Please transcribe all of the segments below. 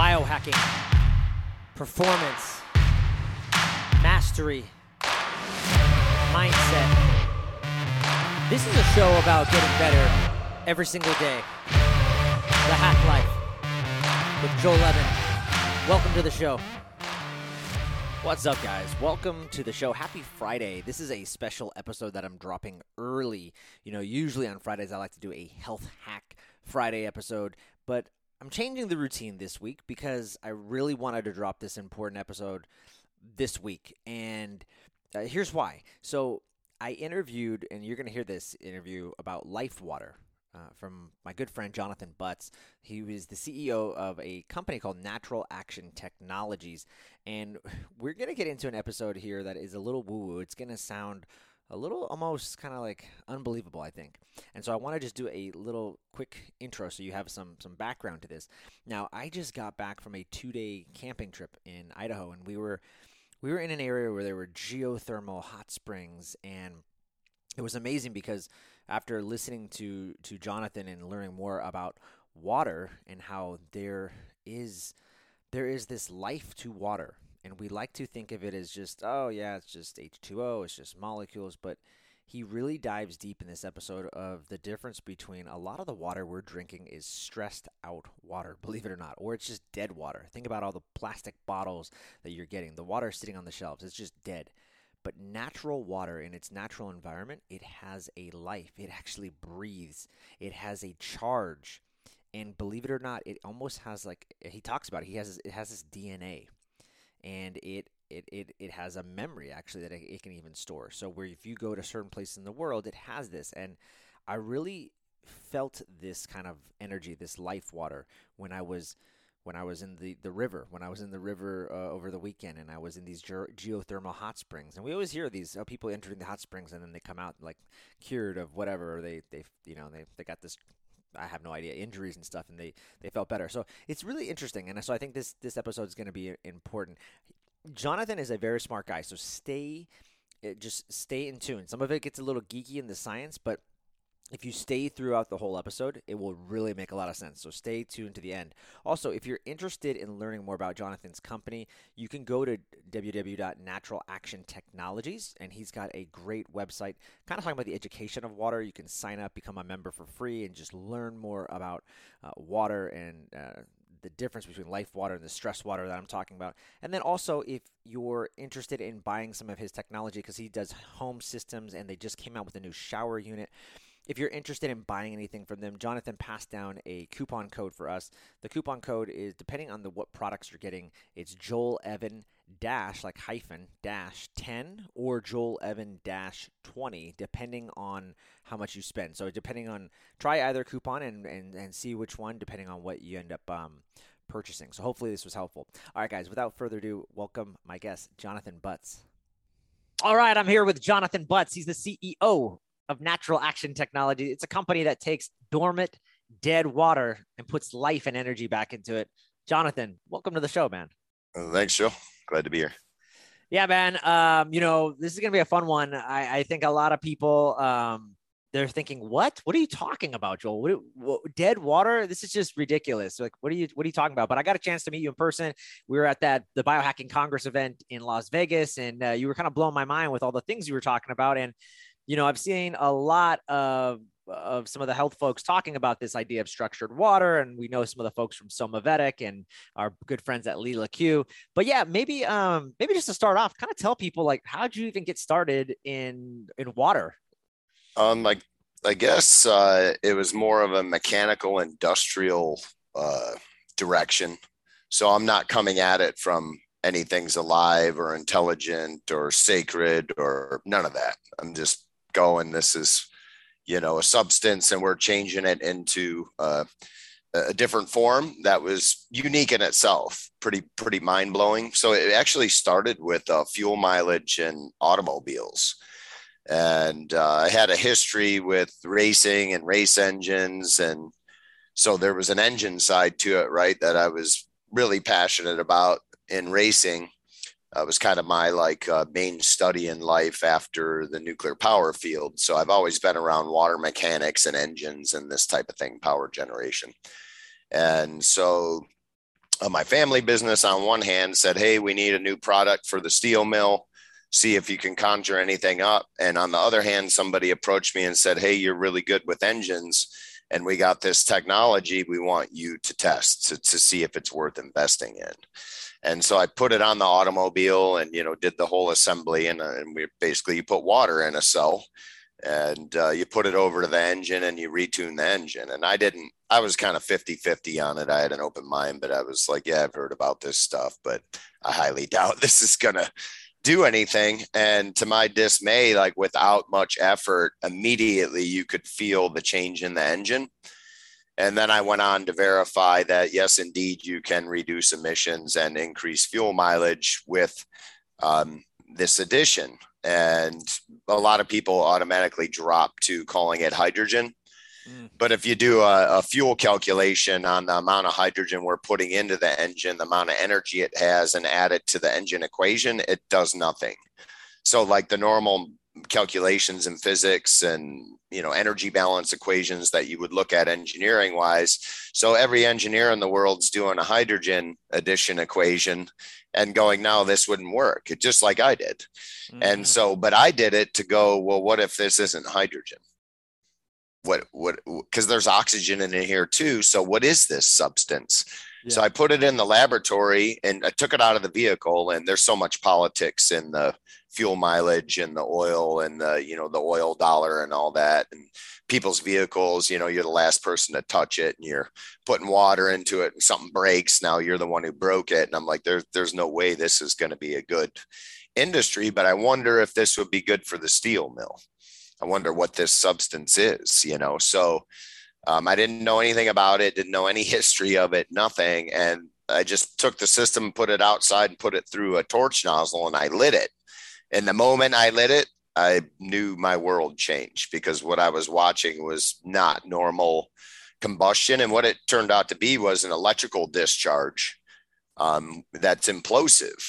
biohacking, performance, mastery, mindset. This is a show about getting better every single day. The Hack Life with Joel Evan. Welcome to the show. What's up, guys? Welcome to the show. Happy Friday. This is a special episode that I'm dropping early. You know, usually on Fridays, I like to do a health hack Friday episode, but I'm changing the routine this week because I really wanted to drop this important episode this week. And uh, here's why. So, I interviewed, and you're going to hear this interview about Life Water. Uh, from my good friend Jonathan Butts. He was the CEO of a company called Natural Action Technologies. And we're going to get into an episode here that is a little woo woo. It's going to sound a little almost kind of like unbelievable, I think. And so I want to just do a little quick intro so you have some some background to this. Now, I just got back from a 2-day camping trip in Idaho and we were we were in an area where there were geothermal hot springs and it was amazing because after listening to to Jonathan and learning more about water and how there is there is this life to water and we like to think of it as just oh yeah it's just H2O it's just molecules but he really dives deep in this episode of the difference between a lot of the water we're drinking is stressed out water, believe it or not, or it's just dead water. Think about all the plastic bottles that you're getting. The water sitting on the shelves, it's just dead. But natural water in its natural environment, it has a life. It actually breathes. It has a charge. And believe it or not, it almost has like he talks about it. He has it has this DNA and it it, it, it has a memory actually that it, can even store. So where if you go to certain places in the world, it has this. And I really felt this kind of energy, this life water when I was when I was in the, the river, when I was in the river uh, over the weekend, and I was in these ge- geothermal hot springs, and we always hear these uh, people entering the hot springs, and then they come out like cured of whatever, they they you know they, they got this I have no idea injuries and stuff, and they they felt better. So it's really interesting, and so I think this this episode is going to be important. Jonathan is a very smart guy, so stay eh, just stay in tune. Some of it gets a little geeky in the science, but if you stay throughout the whole episode, it will really make a lot of sense. So stay tuned to the end. Also, if you're interested in learning more about Jonathan's company, you can go to www.naturalactiontechnologies, and he's got a great website kind of talking about the education of water. You can sign up, become a member for free, and just learn more about uh, water and uh, the difference between life water and the stress water that I'm talking about. And then also, if you're interested in buying some of his technology, because he does home systems and they just came out with a new shower unit. If you're interested in buying anything from them, Jonathan passed down a coupon code for us. The coupon code is depending on the what products you're getting, it's Joel Evan dash like hyphen dash 10 or Joel Evan dash 20 depending on how much you spend. So depending on try either coupon and and, and see which one depending on what you end up um, purchasing. So hopefully this was helpful. All right guys, without further ado, welcome my guest Jonathan Butts. All right, I'm here with Jonathan Butts. He's the CEO of Natural Action Technology. It's a company that takes dormant dead water and puts life and energy back into it. Jonathan, welcome to the show, man. Thanks, Joe glad to be here. Yeah, man. Um, you know, this is gonna be a fun one. I, I think a lot of people um they're thinking, "What? What are you talking about, Joel? What, what, dead water? This is just ridiculous. Like, what are you what are you talking about?" But I got a chance to meet you in person. We were at that the Biohacking Congress event in Las Vegas, and uh, you were kind of blowing my mind with all the things you were talking about. And you know, I've seen a lot of of some of the health folks talking about this idea of structured water, and we know some of the folks from Somavedic and our good friends at Lee Q. But yeah, maybe um maybe just to start off, kind of tell people like how did you even get started in in water? Um, like I guess uh, it was more of a mechanical industrial uh, direction. So I'm not coming at it from anything's alive or intelligent or sacred or none of that. I'm just going. This is you know a substance and we're changing it into uh, a different form that was unique in itself. Pretty pretty mind-blowing. So it actually started with uh, fuel mileage and automobiles. And uh, i had a history with racing and race engines. And so there was an engine side to it right that i was really passionate about in racing uh, was kind of my like uh, main study in life after the nuclear power field. So I've always been around water mechanics and engines and this type of thing, power generation. And so uh, my family business on one hand said, Hey, we need a new product for the steel mill. See if you can conjure anything up. And on the other hand, somebody approached me and said, Hey, you're really good with engines. And we got this technology we want you to test to, to see if it's worth investing in. And so I put it on the automobile and, you know, did the whole assembly. And, uh, and we basically, you put water in a cell and uh, you put it over to the engine and you retune the engine. And I didn't, I was kind of 50 50 on it. I had an open mind, but I was like, yeah, I've heard about this stuff, but I highly doubt this is going to do anything. And to my dismay, like without much effort, immediately you could feel the change in the engine. And then I went on to verify that, yes, indeed, you can reduce emissions and increase fuel mileage with um, this addition and a lot of people automatically drop to calling it hydrogen. Mm. But if you do a, a, fuel calculation on the amount of hydrogen we're putting into the engine, the amount of energy it has, and add it to the engine equation, it does nothing. So, like the normal calculations in physics and you know energy balance equations that you would look at engineering wise so every engineer in the world's doing a hydrogen addition equation and going, no, this wouldn't work. It just like I did. Mm-hmm. And so, but I did it to go, well, what if this isn't hydrogen? What, what, because there's oxygen in here too. So, what is this substance? Yeah. So, I put it in the laboratory and I took it out of the vehicle. And there's so much politics in the fuel mileage and the oil and the, you know, the oil dollar and all that. And people's vehicles you know you're the last person to touch it and you're putting water into it and something breaks now you're the one who broke it. And i'm like there's there's no way this is going to be a good industry but i wonder if this would be good for the steel mill. I wonder what this substance is you know? So um, i didn't know anything about it didn't know any history of it nothing. And i just took the system put it outside and put it through a torch nozzle and i lit it and the moment i lit it I knew my world changed because what I was watching was not normal combustion. And what it turned out to be was an electrical discharge um, that's implosive.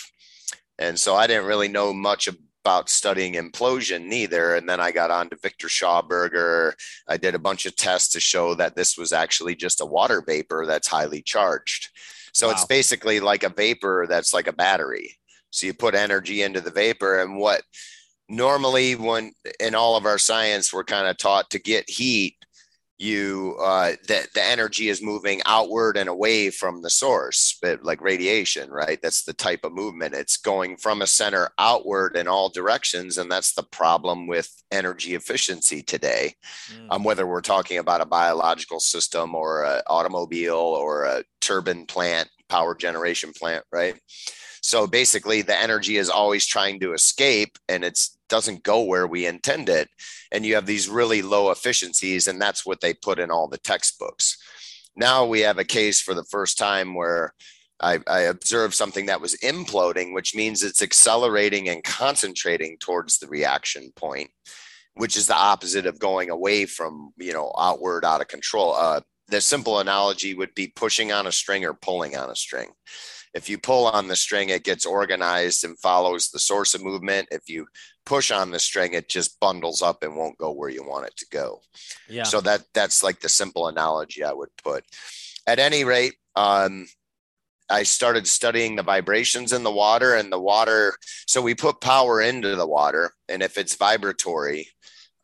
And so I didn't really know much about studying implosion neither. And then I got on to Victor Schauberger. I did a bunch of tests to show that this was actually just a water vapor that's highly charged. So wow. it's basically like a vapor that's like a battery. So you put energy into the vapor, and what normally when in all of our science we're kind of taught to get heat you uh the, the energy is moving outward and away from the source but like radiation right? That's the type of movement. It's going from a center outward in all directions and that's the problem with energy efficiency today. Mm. um, whether we're talking about a biological system or an automobile or a turbine plant power generation plant right so basically, the energy is always trying to escape and it doesn't go where we intend it. And you have these really low efficiencies, and that's what they put in all the textbooks. Now we have a case for the first time where I, I observed something that was imploding, which means it's accelerating and concentrating towards the reaction point, which is the opposite of going away from, you know, outward, out of control. Uh, the simple analogy would be pushing on a string or pulling on a string if you pull on the string, it gets organized and follows the source of movement. If you push on the string, it just bundles up and won't go where you want it to go. Yeah. So that that's like the simple analogy I would put. At any rate, um, I started studying the vibrations in the water and the water. So we put power into the water, and if it's vibratory,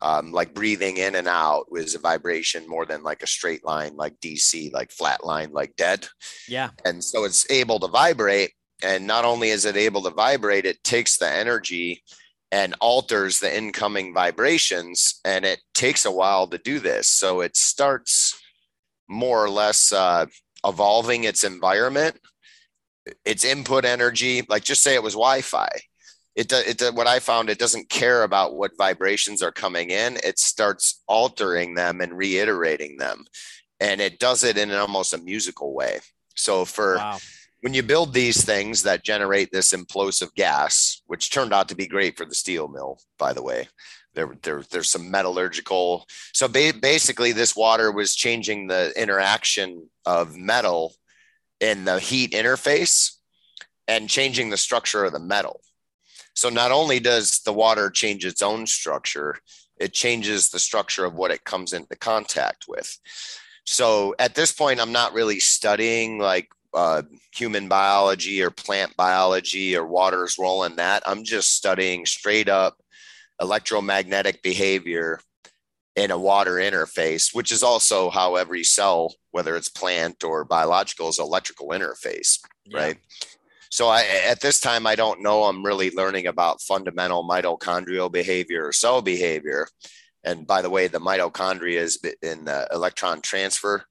um, like breathing in and out was a vibration more than like a straight line, like DC, like flat line, like dead. Yeah. And so it's able to vibrate. And not only is it able to vibrate, it takes the energy and alters the incoming vibrations. And it takes a while to do this. So it starts more or less uh, evolving its environment, its input energy. Like just say it was Wi Fi it, does. it what I found it doesn't care about what vibrations are coming in. It starts altering them and reiterating them, and it does it in almost a musical way. So for wow. when you build these things that generate this implosive gas, which turned out to be great for the steel mill, by the way, there, there there's some metallurgical. So ba- basically, this water was changing the interaction of metal in the heat interface and changing the structure of the metal. So not only does the water change its own structure, it changes the structure of what it comes into contact with. So at this point, I'm not really studying like uh, human biology or plant biology or water's role in that. I'm just studying straight up electromagnetic behavior in a water interface, which is also how every cell, whether it's plant or biological, is an electrical interface, yeah. right? So I, at this time, I don't know. I'm really learning about fundamental mitochondrial behavior or cell behavior. And by the way, the mitochondria is in the electron transfer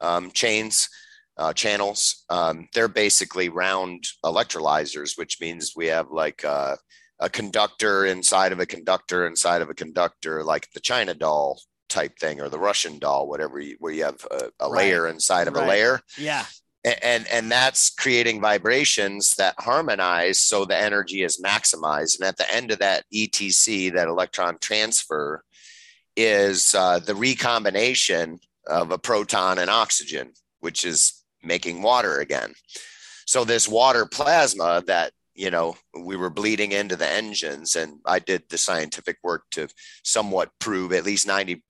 um, chains, uh, channels. Um, they're basically round electrolyzers, which means we have like uh, a conductor inside of a conductor inside of a conductor, like the China doll type thing or the Russian doll, whatever, you, where you have a, a right. layer inside of right. a layer. Yeah. And, and that's creating vibrations that harmonize so the energy is maximized. And at the end of that ETC, that electron transfer, is uh, the recombination of a proton and oxygen, which is making water again. So this water plasma that you know we were bleeding into the engines and i did the scientific work to somewhat prove at least 90%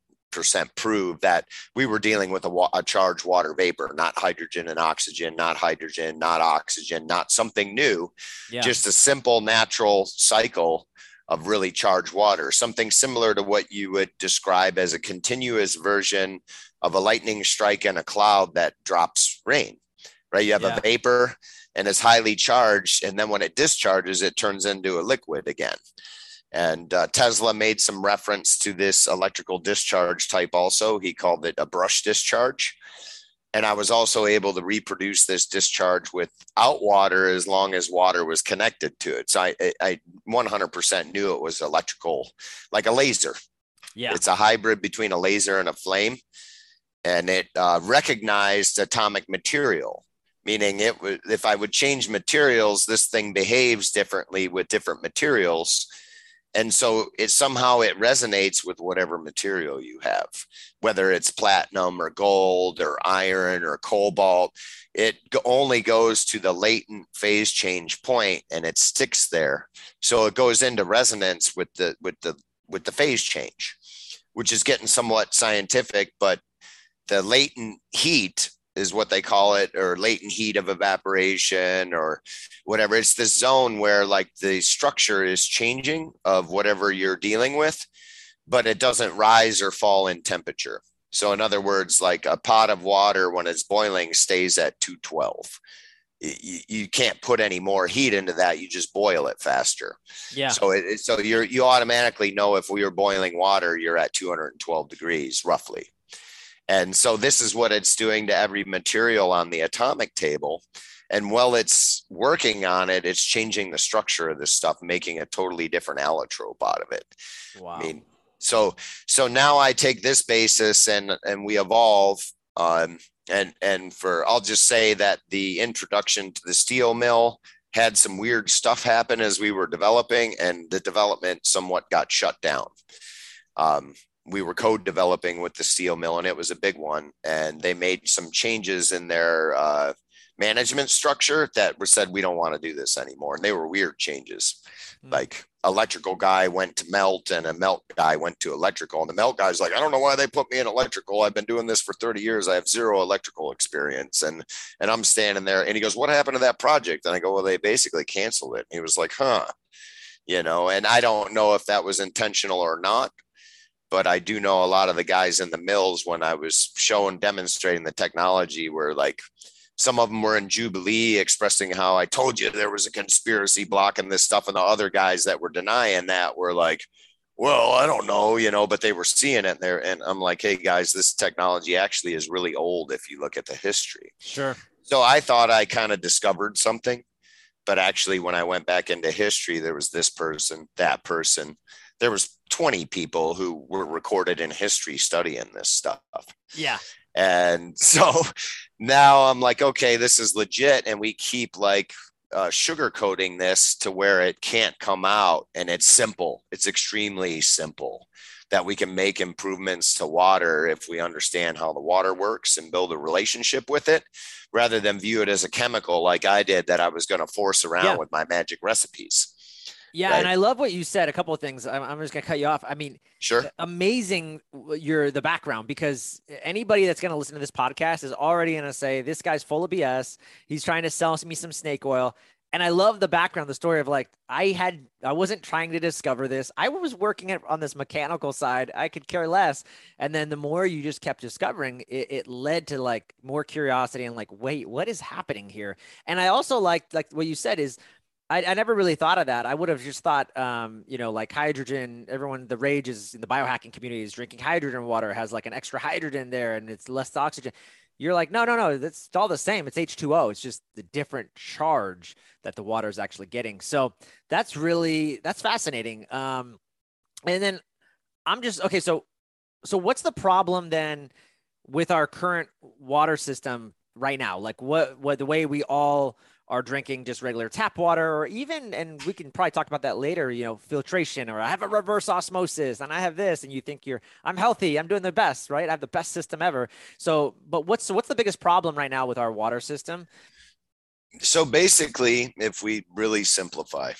prove that we were dealing with a, wa- a charged water vapor not hydrogen and oxygen not hydrogen not oxygen not something new yeah. just a simple natural cycle of really charged water something similar to what you would describe as a continuous version of a lightning strike in a cloud that drops rain right you have yeah. a vapor and it's highly charged. And then when it discharges, it turns into a liquid again. And uh, Tesla made some reference to this electrical discharge type also. He called it a brush discharge. And I was also able to reproduce this discharge without water as long as water was connected to it. So I, I 100% knew it was electrical, like a laser. Yeah. It's a hybrid between a laser and a flame. And it uh, recognized atomic material meaning it would if i would change materials this thing behaves differently with different materials and so it somehow it resonates with whatever material you have whether it's platinum or gold or iron or cobalt. It only goes to the latent phase change point and it sticks there. So it goes into resonance with the with the with the phase change which is getting somewhat scientific but the latent heat is what they call it, or latent heat of evaporation, or whatever. It's this zone where like the structure is changing of whatever you're dealing with, but it doesn't rise or fall in temperature. So, in other words, like a pot of water when it's boiling stays at 212. You, you can't put any more heat into that. You just boil it faster. Yeah. So it, so you're you automatically know if we are boiling water, you're at 212 degrees roughly. And so this is what it's doing to every material on the atomic table. And while it's working on it, it's changing the structure of this stuff, making a totally different allotrope out of it. Wow. I mean, so so now I take this basis and and we evolve. Um, and and for I'll just say that the introduction to the steel mill had some weird stuff happen as we were developing, and the development somewhat got shut down. Um, we were code developing with the steel mill and it was a big one. And they made some changes in their uh, management structure that were said we don't want to do this anymore. And they were weird changes. Mm-hmm. like electrical guy went to melt and a melt guy went to electrical. And the melt guy's like i don't know why they put me in electrical. I've been doing this for 30 years. I have zero electrical experience. And and i'm standing there and he goes what happened to that project? And i go well they basically canceled it. And he was like huh. You know and i don't know if that was intentional or not but I do know a lot of the guys in the mills when I was showing demonstrating the technology were like some of them were in Jubilee expressing how I told you there was a conspiracy blocking this stuff. And the other guys that were denying that were like, well, I don't know, you know, but they were seeing it there. And I'm like, hey guys, this technology actually is really old if you look at the history. Sure. So I thought I kind of discovered something. But actually, when I went back into history, there was this person, that person, there was 20 people who were recorded in history studying this stuff. Yeah. And so now I'm like, okay, this is legit. And we keep like uh, sugarcoating this to where it can't come out. And it's simple, it's extremely simple that we can make improvements to water if we understand how the water works and build a relationship with it rather than view it as a chemical like I did that I was going to force around yeah. with my magic recipes Yeah, right? and I love what you said. A couple of things. I'm, I'm just gonna cut you off. I mean, Sure. amazing uh, your the background because anybody that's going to listen to this podcast is already to say this guy's full of BS. He's trying to sell me some snake oil. And I love the background, the story of like I had I wasn't trying to discover this. I was working at, on this mechanical side. I could care less. And then the more you just kept discovering, it, it led to like more curiosity and like, wait, what is happening here? And I also liked like what you said is I, I never really thought of that. I would have just thought, um, you know, like hydrogen. Everyone, the rage is in the biohacking community is drinking hydrogen water has like an extra hydrogen there, and it's less oxygen. You're like, no, no, no, that's all the same. It's H2O. It's just the different charge that the water is actually getting. So that's really that's fascinating. Um, and then I'm just okay. So, so what's the problem then with our current water system right now? Like, what what the way we all are drinking just regular tap water or even and we can probably talk about that later you know filtration or i have a reverse osmosis and i have this and you think you're i'm healthy i'm doing the best right? I have the best system ever. So but what's so what's the biggest problem right now with our water system? So basically, if we really simplify,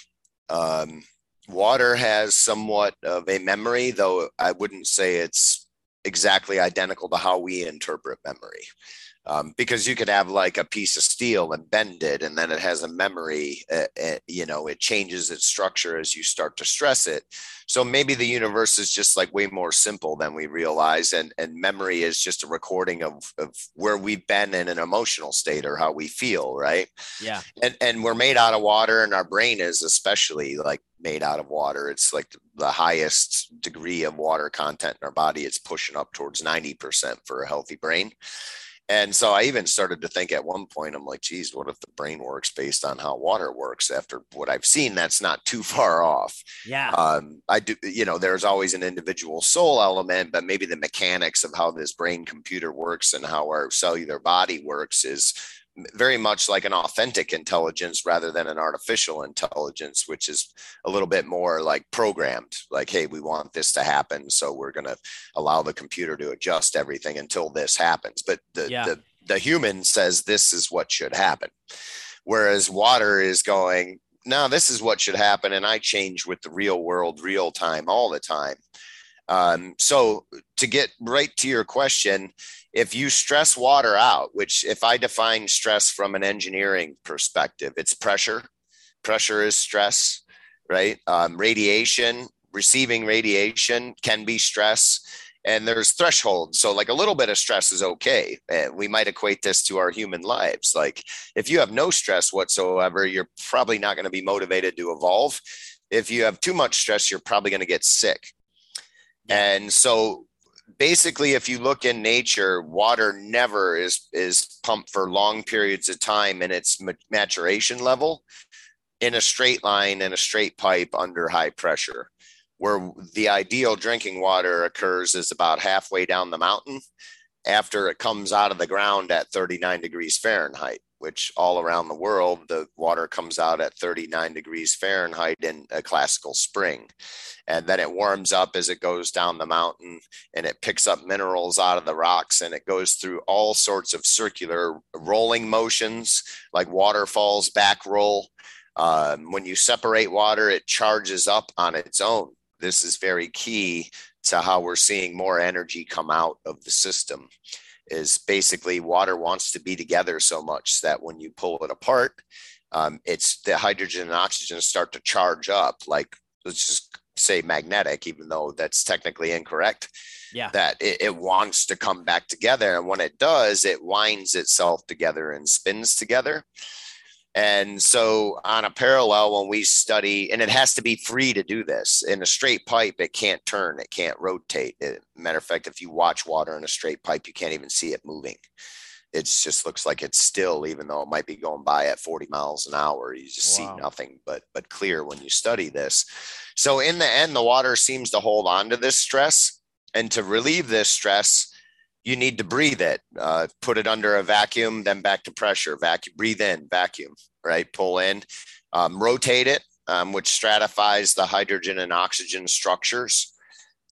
um, water has somewhat of a memory, though I wouldn't say it's exactly identical to how we interpret memory. Um, because you could have like a piece of steel and bend it, and then it has a memory. Uh, uh, you know, it changes its structure as you start to stress it. So maybe the universe is just like way more simple than we realize, and and memory is just a recording of of where we've been in an emotional state or how we feel, right? yeah and and we're made out of water and our brain is especially like made out of water it's like the highest degree of water content in our body it's pushing up towards 90% for a healthy brain and so i even started to think at one point i'm like geez what if the brain works based on how water works? After what i've seen that's not too far off. Yeah. Um, I do, you know, there's always an individual soul element, but maybe the mechanics of how this brain computer works and how our cellular body works is very much like an authentic intelligence rather than an artificial intelligence, which is a little bit more like programmed. Like, hey, we want this to happen, so we're going to allow the computer to adjust everything until this happens. But the Yeah. the the human says this is what should happen, whereas water is going. No, this is what should happen, and I change with the real world, real time, all the time. Um, so to get right to your question, if you stress water out, which if I define stress from an engineering perspective, it's pressure. Pressure is stress, right? Um, radiation, receiving radiation can be stress. And there's thresholds. So, like a little bit of stress is okay. We might equate this to our human lives. Like, if you have no stress whatsoever, you're probably not going to be motivated to evolve. If you have too much stress, you're probably going to get sick. And so basically if you look in nature water never is is pumped for long periods of time in its maturation level in a straight line in a straight pipe under high pressure where the ideal drinking water occurs is about halfway down the mountain after it comes out of the ground at 39 degrees Fahrenheit, which all around the world, the water comes out at 39 degrees Fahrenheit in a classical spring. And then it warms up as it goes down the mountain and it picks up minerals out of the rocks and it goes through all sorts of circular rolling motions like waterfalls, back roll. Um, when you separate water, it charges up on its own. This is very key to how we're seeing more energy come out of the system is basically water wants to be together so much that when you pull it apart um, it's the hydrogen and oxygen start to charge up like let's just say magnetic even though that's technically incorrect Yeah. that it, it wants to come back together and when it does it winds itself together and spins together and so, on a parallel, when we study, and it has to be free to do this in a straight pipe, it can't turn, it can't rotate. It, matter of fact, if you watch water in a straight pipe, you can't even see it moving. It just looks like it's still, even though it might be going by at 40 miles an hour. You just Wow. see nothing but but clear when you study this. So in the end, the water seems to hold on to this stress, and to relieve this stress, you need to breathe it. Uh, put it under a vacuum, then back to pressure. Vacuum, breathe in, vacuum, right? Pull in, um, rotate it, um, which stratifies the hydrogen and oxygen structures,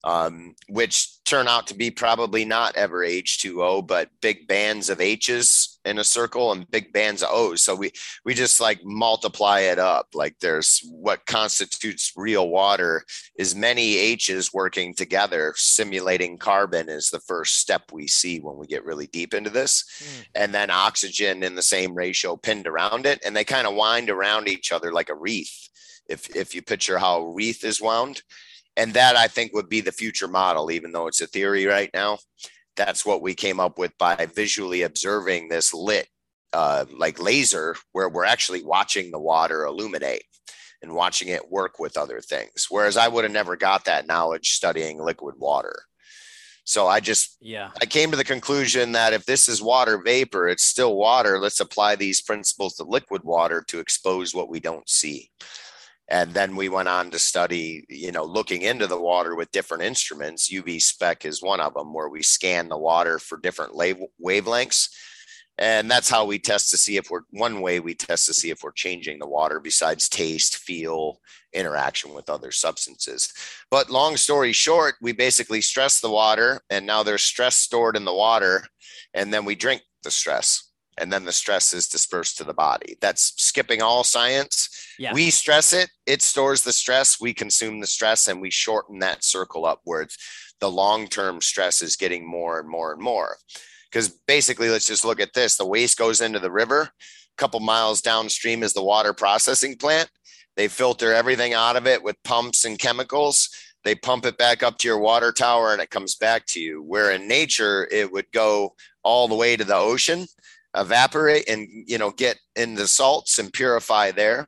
um, which turn out to be probably not ever H2O, but big bands of H's in a circle and big bands of O's. So we we just like multiply it up. Like there's what constitutes real water is many H's working together. Simulating carbon is the first step we see when we get really deep into this. Mm. And then oxygen in the same ratio pinned around it. And they kind of wind around each other like a wreath. If if you picture how a wreath is wound. And that I think would be the future model, even though it's a theory right now that's what we came up with by visually observing this lit uh, like laser where we're actually watching the water illuminate and watching it work with other things. Whereas i would have never got that knowledge studying liquid water. So i just yeah. I came to the conclusion that if this is water vapor it's still water let's apply these principles to liquid water to expose what we don't see and then we went on to study you know looking into the water with different instruments uv spec is one of them where we scan the water for different wavelengths and that's how we test to see if we're one way we test to see if we're changing the water besides taste feel interaction with other substances but long story short we basically stress the water and now there's stress stored in the water and then we drink the stress and then the stress is dispersed to the body. That's skipping all science. Yeah. We stress it, it stores the stress, we consume the stress, and we shorten that circle upwards. The long term stress is getting more and more and more. Because basically, let's just look at this the waste goes into the river. A couple miles downstream is the water processing plant. They filter everything out of it with pumps and chemicals. They pump it back up to your water tower and it comes back to you. Where in nature, it would go all the way to the ocean evaporate and you know get in the salts and purify there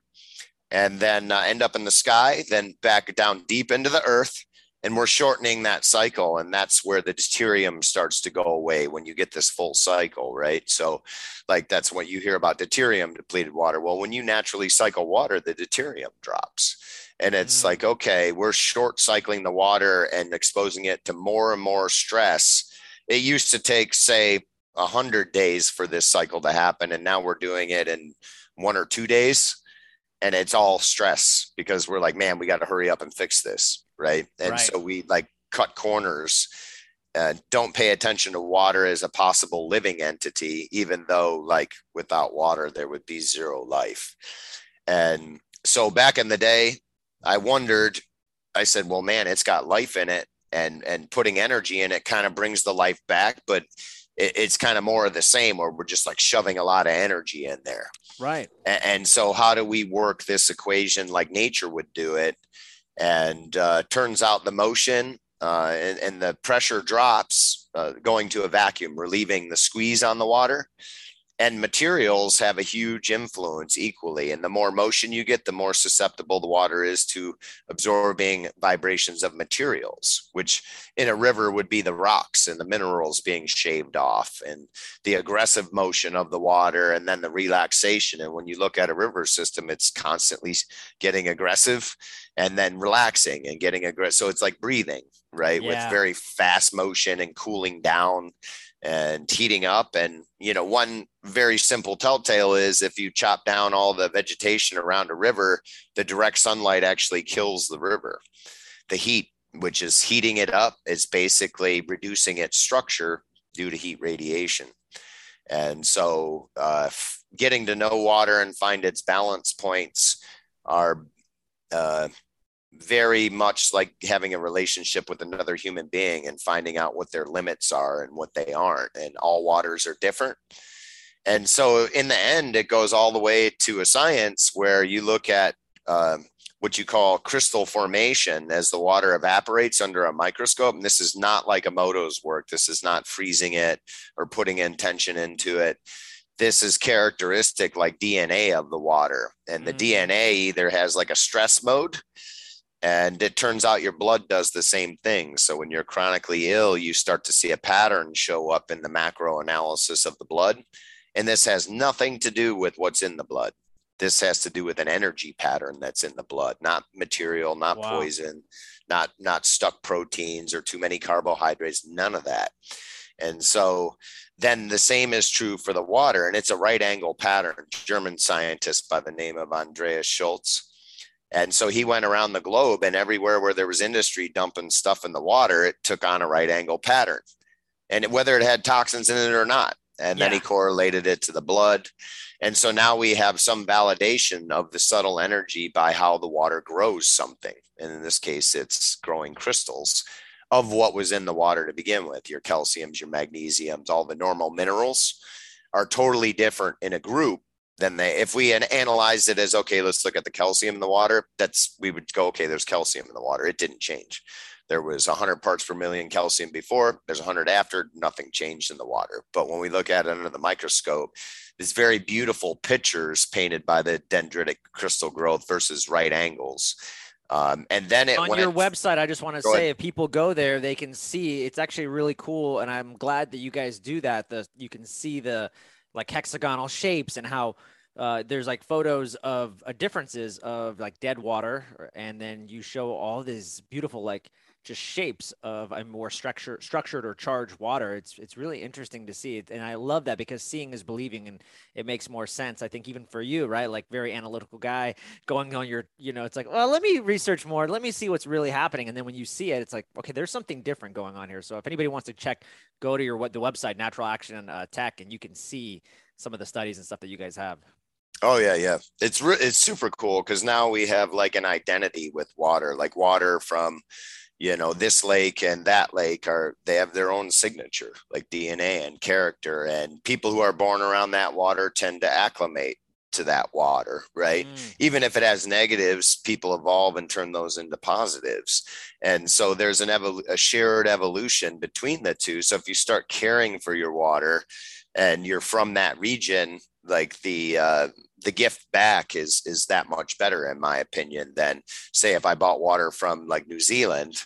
and then uh, end up in the sky then back down deep into the earth and we're shortening that cycle and that's where the deuterium starts to go away when you get this full cycle right? So like that's what you hear about deuterium depleted water. Well when you naturally cycle water the deuterium drops. And it's mm. like okay we're short cycling the water and exposing it to more and more stress. It used to take say 100 days for this cycle to happen and now we're doing it in one or two days and it's all stress because we're like man we got to hurry up and fix this right and right. so we like cut corners uh, don't pay attention to water as a possible living entity even though like without water there would be zero life and so back in the day i wondered i said well man it's got life in it and and putting energy in it kind of brings the life back but it's kind of more of the same where we're just like shoving a lot of energy in there. Right. And, and so how do we work this equation like nature would do it? And uh, turns out the motion uh, and, and, the pressure drops uh, going to a vacuum, relieving the squeeze on the water and materials have a huge influence equally and the more motion you get the more susceptible the water is to absorbing vibrations of materials which in a river would be the rocks and the minerals being shaved off and the aggressive motion of the water and then the relaxation and when you look at a river system it's constantly getting aggressive and then relaxing and getting aggressive so it's like breathing right yeah. with very fast motion and cooling down and heating up. And, you know, one very simple telltale is if you chop down all the vegetation around a river, the direct sunlight actually kills the river. The heat, which is heating it up, is basically reducing its structure due to heat radiation. And so, uh, getting to know water and find its balance points are uh, very much like having a relationship with another human being and finding out what their limits are and what they aren't. And all waters are different. And so, in the end, it goes all the way to a science where you look at uh, what you call crystal formation as the water evaporates under a microscope. And this is not like Emoto's work. This is not freezing it or putting intention into it. This is characteristic like DNA of the water. And the mm. DNA either has like a stress mode and it turns out your blood does the same thing. So when you're chronically ill, you start to see a pattern show up in the macro analysis of the blood. And this has nothing to do with what's in the blood. This has to do with an energy pattern that's in the blood, not material, not wow. poison, not not stuck proteins or too many carbohydrates, none of that. And so then the same is true for the water, and it's a right angle pattern. German scientist by the name of Andreas Schulze and so he went around the globe and everywhere where there was industry dumping stuff in the water, it took on a right angle pattern. And whether it had toxins in it or not, And then he correlated it to the blood. And so now we have some validation of the subtle energy by how the water grows something. And in this case, it's growing crystals of what was in the water to begin with your calciums, your magnesiums, all the normal minerals are totally different in a group than they if we analyzed it as okay let's look at the calcium in the water that's we would go okay there's calcium in the water it didn't change there was 100 parts per million calcium before there's 100 after nothing changed in the water but when we look at it under the microscope these very beautiful pictures painted by the dendritic crystal growth versus right angles um, and then it on your website, I just want to say, ahead. if people go there, they can see it's actually really cool, and I'm glad that you guys do that. The you can see the like hexagonal shapes and how uh, there's like photos of uh, differences of like dead water, and then you show all these beautiful like just shapes of a more structured structured or charged water. It's it's really interesting to see it, and I love that because seeing is believing, and it makes more sense. I think even for you, right? Like very analytical guy going on your, you know, it's like, well, let me research more, let me see what's really happening, and then when you see it, it's like, okay, there's something different going on here. So if anybody wants to check, go to your what the website Natural Action uh, Tech, and you can see some of the studies and stuff that you guys have. Oh yeah, yeah. It's re- it's super cool because now we have like an identity with water, like water from you know this lake and that lake are they have their own signature like dna and character. And people who are born around that water tend to acclimate to that water right? Mm. even if it has negatives people evolve and turn those into positives. And so there's an evol- a shared evolution between the two. So if you start caring for your water and you're from that region like the uh, the gift back is is that much better in my opinion than say if I bought water from like New Zealand.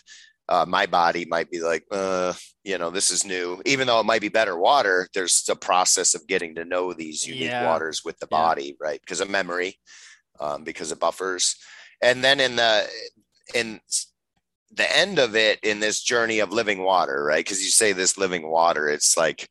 Uh, my body might be like, uh, you know, this is new. Even though it might be better water, there's the process of getting to know these unique yeah. waters with the yeah. body, right? Because of memory, um, because of buffers, and then in the in the end of it in this journey of living water, right? Because you say this living water, it's like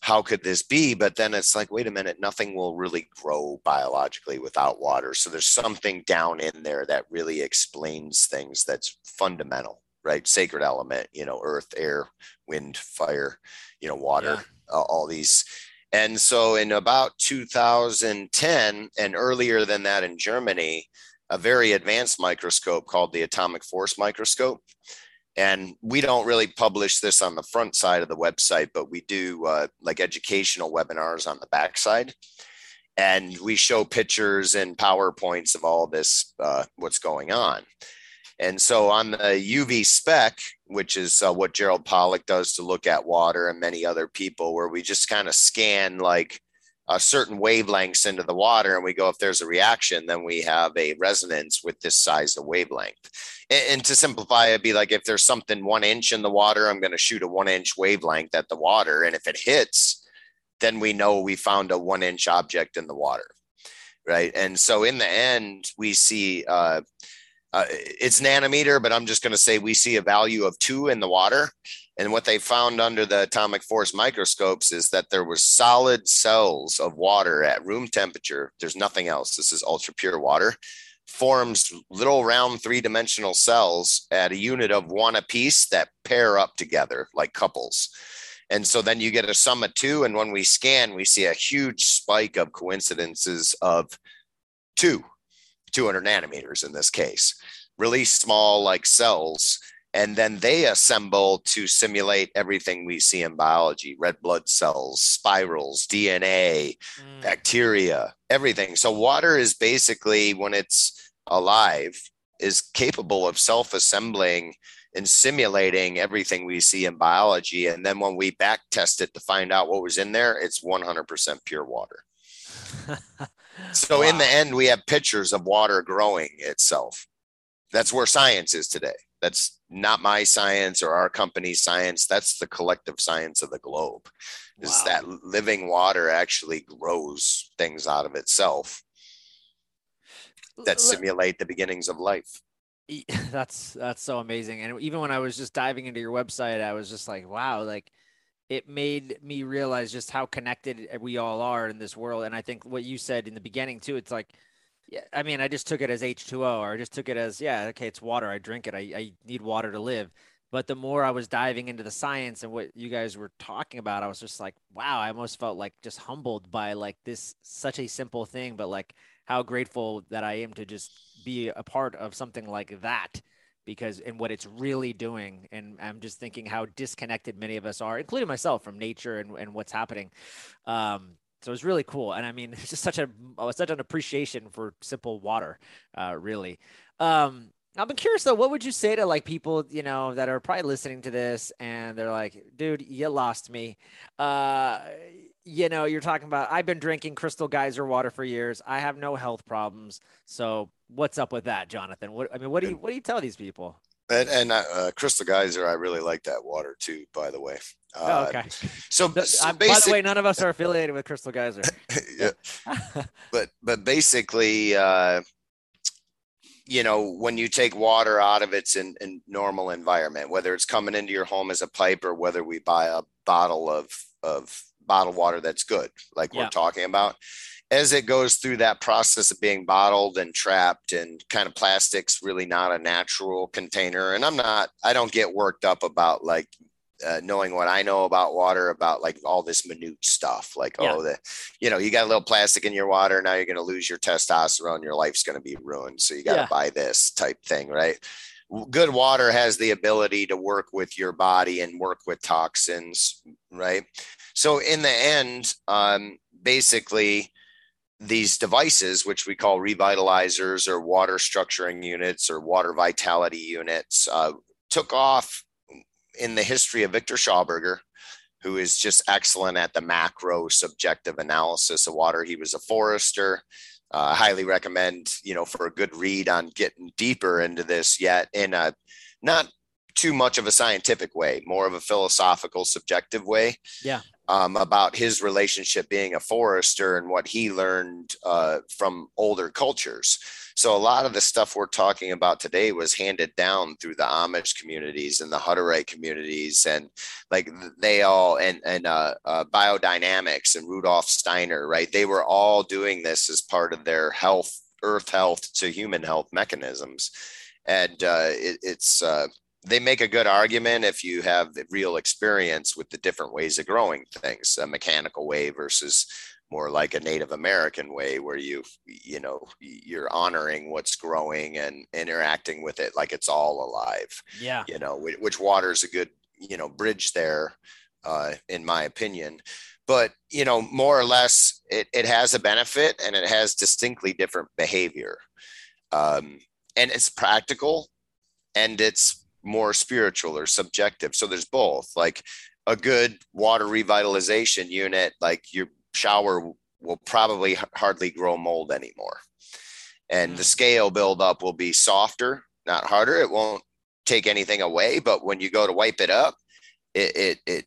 how could this be? But then it's like, wait a minute, nothing will really grow biologically without water. So there's something down in there that really explains things that's fundamental, right? Sacred element, you know, earth, air, wind, fire, you know, water, yeah. uh, all these. And so in about 2010 and earlier than that in Germany, a very advanced microscope called the atomic force microscope and we don't really publish this on the front side of the website but we do uh, like educational webinars on the back side and we show pictures and powerpoints of all this uh, what's going on. And so on the uv spec which is uh, what gerald pollack does to look at water and many other people where we just kind of scan like a certain wavelengths into the water and we go if there's a reaction then we have a resonance with this size of wavelength and, and to simplify it'd be like if there's something one inch in the water i'm going to shoot a one inch wavelength at the water and if it hits then we know we found a one inch object in the water right and so in the end we see uh, uh, it's nanometer, but I'm just going to say we see a value of two in the water. And what they found under the atomic force microscopes is that there were solid cells of water at room temperature. There's nothing else. This is ultra pure water. Forms little round three dimensional cells at a unit of one apiece that pair up together like couples. And so then you get a sum of two. And when we scan, we see a huge spike of coincidences of two 200 nanometers in this case, really small like cells. And then they assemble to simulate everything we see in biology red blood cells, spirals, DNA, mm. bacteria, everything. So, water is basically, when it's alive, is capable of self assembling and simulating everything we see in biology. And then when we back test it to find out what was in there, it's 100% pure water. So wow. in the end, we have pictures of water growing itself. That's where science is today. That's not my science or our company's science. That's the collective science of the globe. Wow. Is that living water actually grows things out of itself that simulate the beginnings of life. That's that's so amazing. And even when I was just diving into your website, I was just like, wow, like it made me realize just how connected we all are in this world. And I think what you said in the beginning too, it's like, yeah, I mean, I just took it as H2O or I just took it as, yeah, okay, it's water. I drink it. I, I need water to live. But the more I was diving into the science and what you guys were talking about, I was just like, wow, I almost felt like just humbled by like this such a simple thing, but like how grateful that I am to just be a part of something like that because and what it's really doing and i'm just thinking how disconnected many of us are including myself from nature and, and what's happening um, so it was really cool. And i mean it's just such a such an appreciation for simple water uh, really. Um, I've been curious though what would you say to like people you know that are probably listening to this and they're like dude you lost me. Uh, you know you're talking about i've been drinking crystal geyser water for years. I have no health problems. So what's up with that jonathan? What i mean what do you what do you tell these people? And, and uh, uh crystal geyser i really like that water too by the way uh, oh, okay so, so basic, by the way none of us are affiliated with crystal geyser yeah but but basically uh you know when you take water out of its in, in normal environment whether it's coming into your home as a pipe or whether we buy a bottle of of bottled water that's good, like yeah. we're talking about. As it goes through that process of being bottled and trapped and kind of plastic's really not a natural container. And I'm not, I don't get worked up about like uh, knowing what I know about water, about like all this minute stuff, like yeah. oh, the, you know, you got a little plastic in your water. Now you're going to lose your testosterone. Your life's going to be ruined. So you got to yeah. buy this type thing, right? Good water has the ability to work with your body and work with toxins, right? So in the end, um, basically, these devices, which we call revitalizers or water structuring units or water vitality units, uh, took off in the history of Victor Schauberger, who is just excellent at the macro subjective analysis of water. He was a forester. Uh, highly recommend, you know, for a good read on getting deeper into this yet in a not too much of a scientific way, more of a philosophical, subjective way. Yeah um, about his relationship being a forester and what he learned uh, from older cultures. So a lot of the stuff we're talking about today was handed down through the Amish communities and the Hutterite communities, and like they all and and uh, uh, biodynamics and Rudolf Steiner, right? They were all doing this as part of their health, earth health to human health mechanisms, and uh, it, it's uh, they make a good argument if you have real experience with the different ways of growing things a mechanical way versus more like a native american way where you you know you're honoring what's growing and interacting with it like it's all alive yeah you know which water is a good you know bridge there uh, in my opinion but you know more or less it, it has a benefit and it has distinctly different behavior um, and it's practical and it's more spiritual or subjective. So there's both. Like a good water revitalization unit, like your shower will probably hardly grow mold anymore. And mm. the scale buildup will be softer, not harder. It won't take anything away, but when you go to wipe it up, it it, it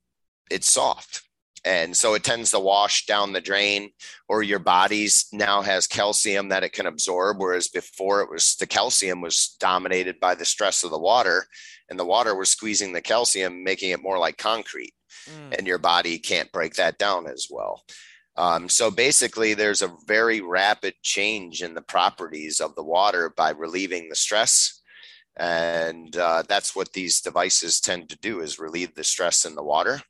it's soft and so it tends to wash down the drain or your body's now has calcium that it can absorb whereas before it was the calcium was dominated by the stress of the water and the water was squeezing the calcium making it more like concrete mm. and your body can't break that down as well um, so basically there's a very rapid change in the properties of the water by relieving the stress and uh, that's what these devices tend to do is relieve the stress in the water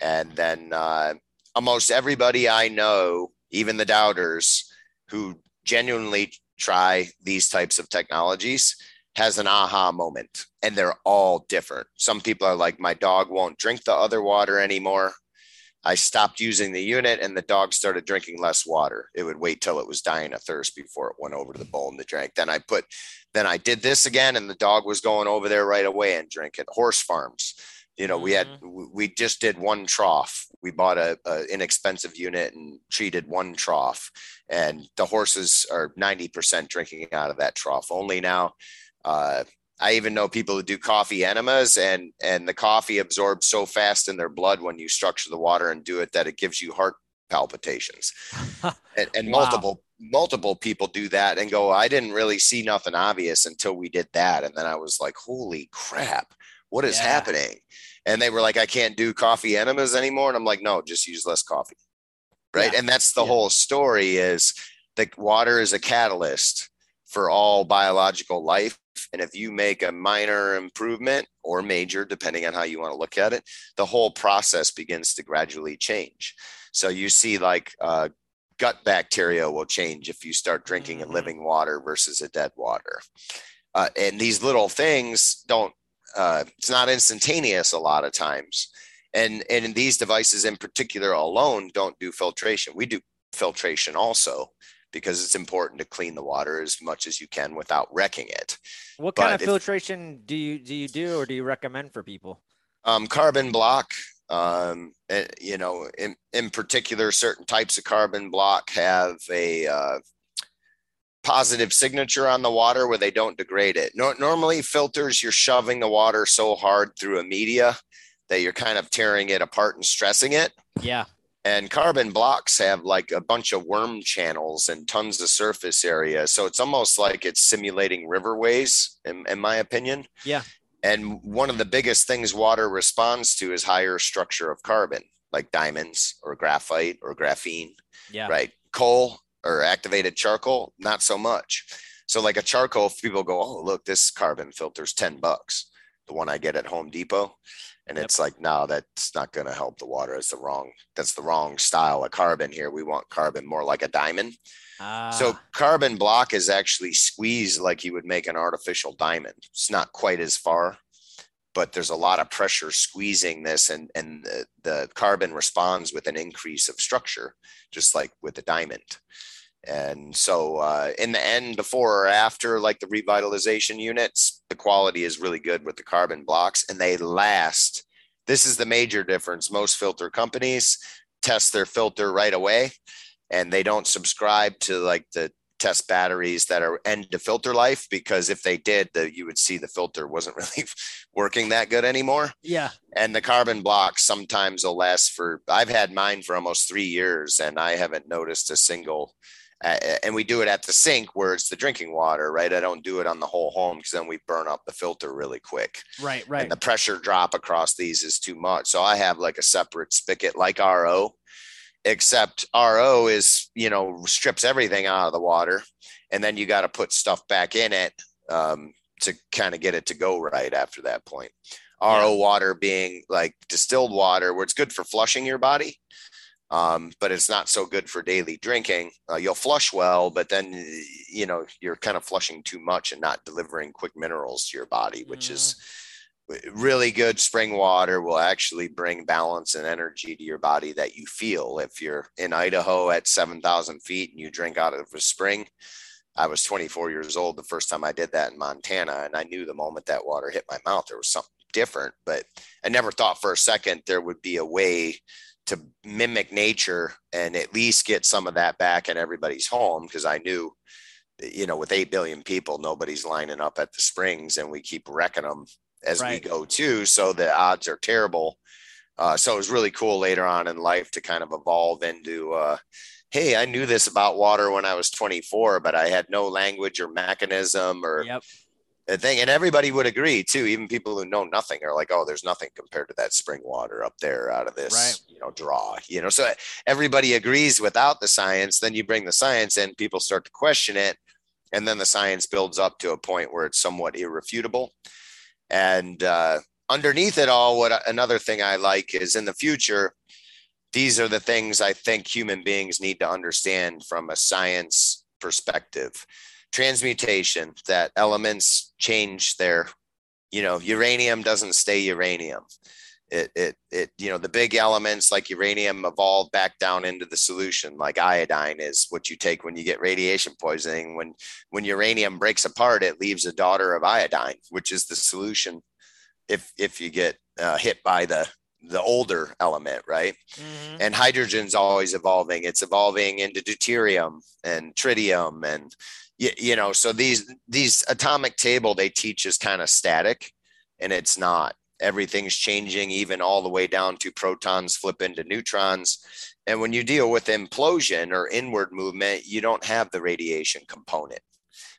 and then uh, almost everybody I know, even the doubters who genuinely try these types of technologies, has an aha moment. And they're all different. Some people are like, my dog won't drink the other water anymore. I stopped using the unit and the dog started drinking less water. It would wait till it was dying of thirst before it went over to the bowl and the drink. Then I put, then I did this again and the dog was going over there right away and drinking. Horse farms you know we had mm-hmm. we just did one trough we bought a, a, inexpensive unit and treated one trough and the horses are 90% drinking out of that trough only now uh, i even know people who do coffee enemas and and the coffee absorbs so fast in their blood when you structure the water and do it that it gives you heart palpitations and, and wow. multiple multiple people do that and go i didn't really see nothing obvious until we did that and then i was like holy crap what is yeah. happening? And they were like, I can't do coffee enemas anymore. And I'm like, no, just use less coffee. Right. Yeah. And that's the yeah. whole story is the water is a catalyst for all biological life. And if you make a minor improvement or major, depending on how you want to look at it, the whole process begins to gradually change. So you see, like, uh, gut bacteria will change if you start drinking mm-hmm. a living water versus a dead water. Uh, and these little things don't, uh, it's not instantaneous a lot of times. And, and these devices in particular alone don't do filtration. We do filtration also because it's important to clean the water as much as you can without wrecking it. What kind of if, filtration do you do you do or do you recommend for people? Um, carbon block. Um, eh, you know, in, in particular, certain types of carbon block have a uh, positive signature on the water where they don't degrade it. No, normally, filters you're shoving the water so hard through a media that you're kind of tearing it apart and stressing it. Yeah and carbon blocks have like a bunch of worm channels and tons of surface area. So it's almost like it's simulating riverways in, in, my opinion. Yeah. And one of the biggest things water responds to is higher structure of carbon like diamonds or graphite or graphene yeah. right? Coal or activated charcoal not so much. So like a charcoal people go oh look this carbon filter's 10 bucks the one i get at home depot and yep. it's like no that's not going to help the water. It's the wrong that's the wrong style of carbon here. We want carbon more like a diamond. Ah. so carbon block is actually squeezed like you would make an artificial diamond. It's not quite as far but there's a lot of pressure squeezing this and and the, the carbon responds with an increase of structure just like with a diamond and so uh, in the end before or after like the revitalization units the quality is really good with the carbon blocks and they last. This is the major difference. Most filter companies test their filter right away and they don't subscribe to like the test batteries that are end to filter life because if they did the, you would see the filter wasn't really working that good anymore. Yeah. And the carbon blocks sometimes will last for i've had mine for almost three years and i haven't noticed a single and we do it at the sink where it's the drinking water, right? I don't do it on the whole home because then we burn up the filter really quick. Right, right. And the pressure drop across these is too much. So I have like a separate spigot like RO, except RO is, you know, strips everything out of the water. And then you got to put stuff back in it um, to kind of get it to go right after that point. RO water being like distilled water, where it's good for flushing your body um, but it's not so good for daily drinking. Uh, you'll flush well, but then you know you're kind of flushing too much and not delivering quick minerals to your body, which mm. is really good spring water will actually bring balance and energy to your body that you feel if you're in idaho at 7000 feet and you drink out of a spring i was 24 years old the first time i did that in montana and i knew the moment that water hit my mouth there was something different but i never thought for a second there would be a way to mimic nature and at least get some of that back in everybody's home because I knew, you know, with 8 billion people, nobody's lining up at the springs and we keep wrecking them as right. we go too. So the odds are terrible. Uh, so it was really cool later on in life to kind of evolve into, uh, hey, I knew this about water when I was 24, but I had no language or mechanism or yep thing. And everybody would agree too. Even people who know nothing are like, oh, there's nothing compared to that spring water up there out of this, right. you know, draw, you know. So everybody agrees without the science. Then you bring the science in, people start to question it. And then the science builds up to a point where it's somewhat irrefutable. And uh, underneath it all, what another thing I like is in the future, these are the things I think human beings need to understand from a science perspective transmutation that elements change their you know uranium doesn't stay uranium. It it it you know the big elements like uranium evolve back down into the solution like iodine is what you take when you get radiation poisoning. When when uranium breaks apart it leaves a daughter of iodine which is the solution if if you get uh, hit by the the older element right? Mm-hmm. and hydrogen's always evolving. It's evolving into deuterium and tritium and you, you know so these these atomic table they teach is kind of static and it's not everything's changing even all the way down to protons flip into neutrons and when you deal with implosion or inward movement you don't have the radiation component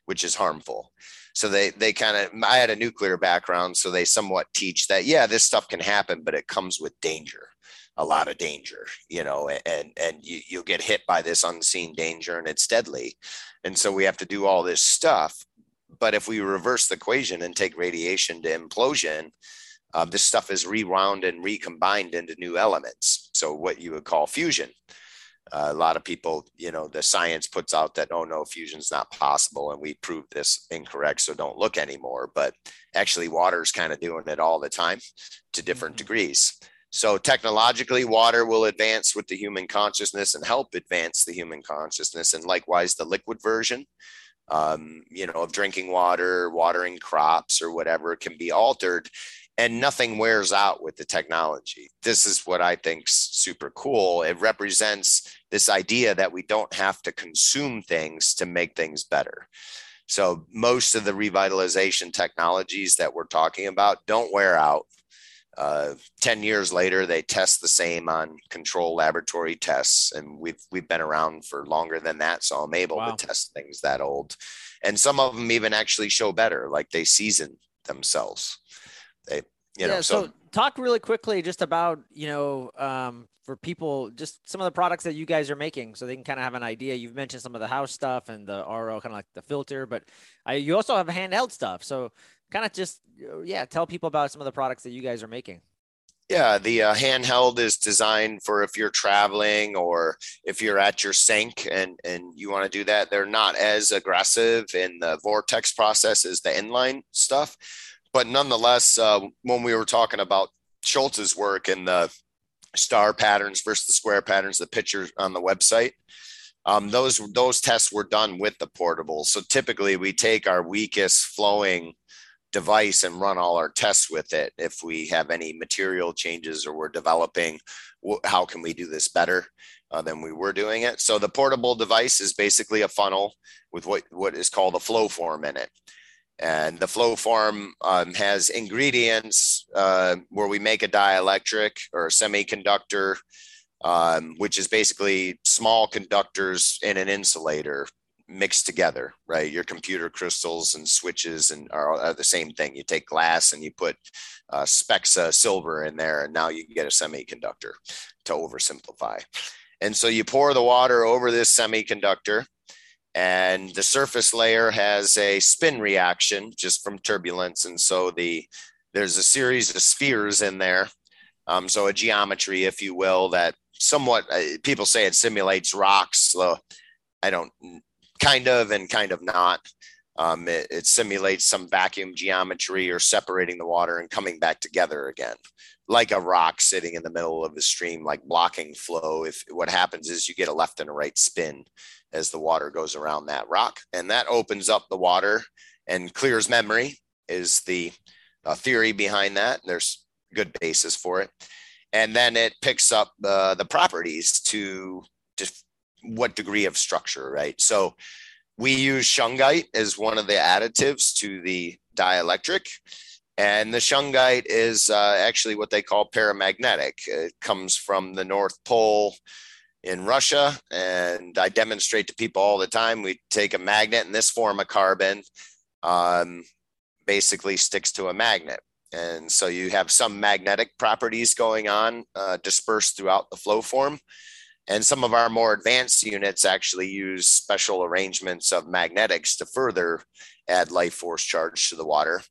which is harmful so they they kind of i had a nuclear background so they somewhat teach that yeah this stuff can happen but it comes with danger a lot of danger, you know, and and you you'll get hit by this unseen danger and it's deadly. And so we have to do all this stuff. But if we reverse the equation and take radiation to implosion, uh, this stuff is rewound and recombined into new elements. So what you would call fusion. Uh, a lot of people, you know, the science puts out that, oh no, fusion's not possible. And we proved this incorrect. So don't look anymore. But actually, water's kind of doing it all the time to different mm-hmm. degrees. So technologically, water will advance with the human consciousness and help advance the human consciousness. And likewise, the liquid version, um, you know, of drinking water, watering crops, or whatever can be altered and nothing wears out with the technology. This is what I think's super cool. It represents this idea that we don't have to consume things to make things better. So most of the revitalization technologies that we're talking about don't wear out. Uh, 10 years later, they test the same on control laboratory tests. And we've, we've been around for longer than that. So I'm able wow. to test things that old. And some of them even actually show better, like they season themselves they you know yeah, so, so, talk really quickly just about you know um, for people just some of the products that you guys are making so they can kind of have an idea you've mentioned some of the house stuff and the ro kind of like the filter but I, you also have handheld stuff so kind of just yeah tell people about some of the products that you guys are making yeah, the uh, handheld is designed for if you're traveling or if you're at your sink and and you want to do that. They're not as aggressive in the vortex process as the inline stuff, but nonetheless, uh, when we were talking about Schultz's work and the star patterns versus the square patterns, the picture on the website, um, those those tests were done with the portable. So typically, we take our weakest flowing device and run all our tests with it. If we have any material changes or we're developing, how can we do this better? Uh, than we were doing it. So the portable device is basically a funnel with what, what is called a flow form in it. And the flow form um, has ingredients uh, where we make a dielectric or a semiconductor, um, which is basically small conductors in an insulator mixed together, right? Your computer crystals and switches and are, are the same thing. You take glass and you put uh, of silver in there, and now you get a semiconductor to oversimplify. And so you pour the water over this semiconductor and the surface layer has a spin reaction just from turbulence and so the there's a series of spheres in there um, so a geometry if you will that somewhat uh, people say it simulates rocks so i don't kind of and kind of not um, it, it, simulates some vacuum geometry or separating the water and coming back together again like a rock sitting in the middle of a stream like blocking flow if what happens is you get a left and a right spin as the water goes around that rock. And that opens up the water and clears memory, is the uh, theory behind that. There's good basis for it. And then it picks up uh, the properties to what degree of structure, right? So we use shungite as one of the additives to the dielectric. And the shungite is uh, actually what they call paramagnetic. It comes from the North Pole in Russia, and I demonstrate to people all the time. We take a magnet in this form of carbon, um, basically sticks to a magnet. And so you have some magnetic properties going on uh, dispersed throughout the flow form. And some of our more advanced units actually use special arrangements of magnetics to further add life force charge to the water.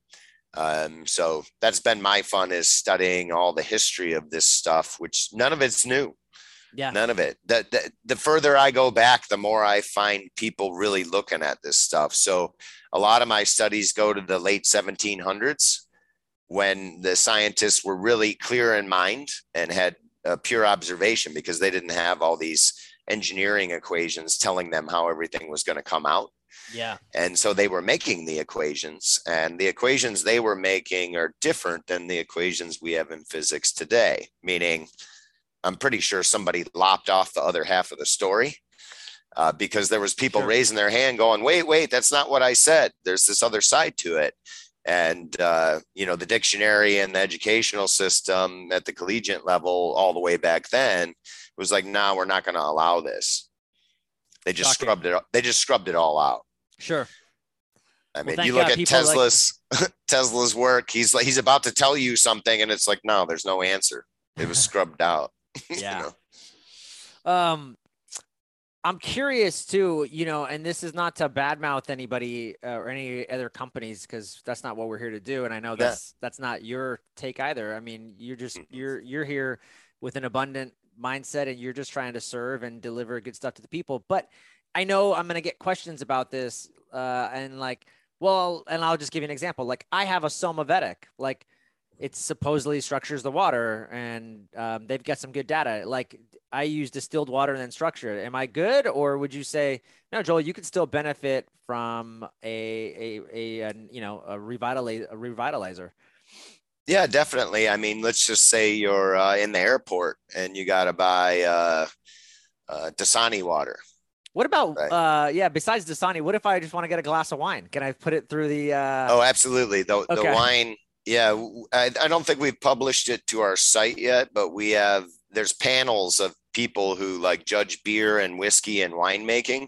Um, so that's been my fun is studying all the history of this stuff, which none of it's new. Yeah. None of it. The, the, the further I go back, the more I find people really looking at this stuff. So a lot of my studies go to the late 1700s when the scientists were really clear in mind and had a pure observation because they didn't have all these engineering equations telling them how everything was going to come out. Yeah. And so they were making the equations, and the equations they were making are different than the equations we have in physics today, meaning I'm pretty sure somebody lopped off the other half of the story uh, because there was people sure. raising their hand going, wait, wait, that's not what I said. There's this other side to it. And, uh, you know, the dictionary and the educational system at the collegiate level all the way back then was like, no, nah, we're not going to allow this. They just Shocking. scrubbed it. They just scrubbed it all out. Sure. I mean, well, you look God, at Tesla's like- Tesla's work. He's like he's about to tell you something, and it's like, no, there's no answer. It was scrubbed out. Yeah. you know? Um, I'm curious too, you know, and this is not to badmouth anybody uh, or any other companies because that's not what we're here to do. And I know Yeah. that's that's not your take either. I mean, you're just you're you're here with an abundant mindset and you're just trying to serve and deliver good stuff to the people. But I know I'm gonna get questions about this, uh, and like, well, and I'll just give you an example. Like, I have a Somavedic, like. It supposedly structures the water, and um, they've got some good data. Like I use distilled water and then structure it. Am I good, or would you say no, Joel? You could still benefit from a a a, an you know a revitalize a revitalizer. Yeah, definitely. I mean, let's just say you're uh, in the airport and you got to buy uh, uh, Dasani water. What about Right. uh yeah? Besides Dasani, what if I just want to get a glass of wine? Can I put it through the? uh Oh, absolutely. The, the wine, yeah, I, I don't think we've published it to our site yet, but we have, there's panels of people who like judge beer and whiskey and winemaking.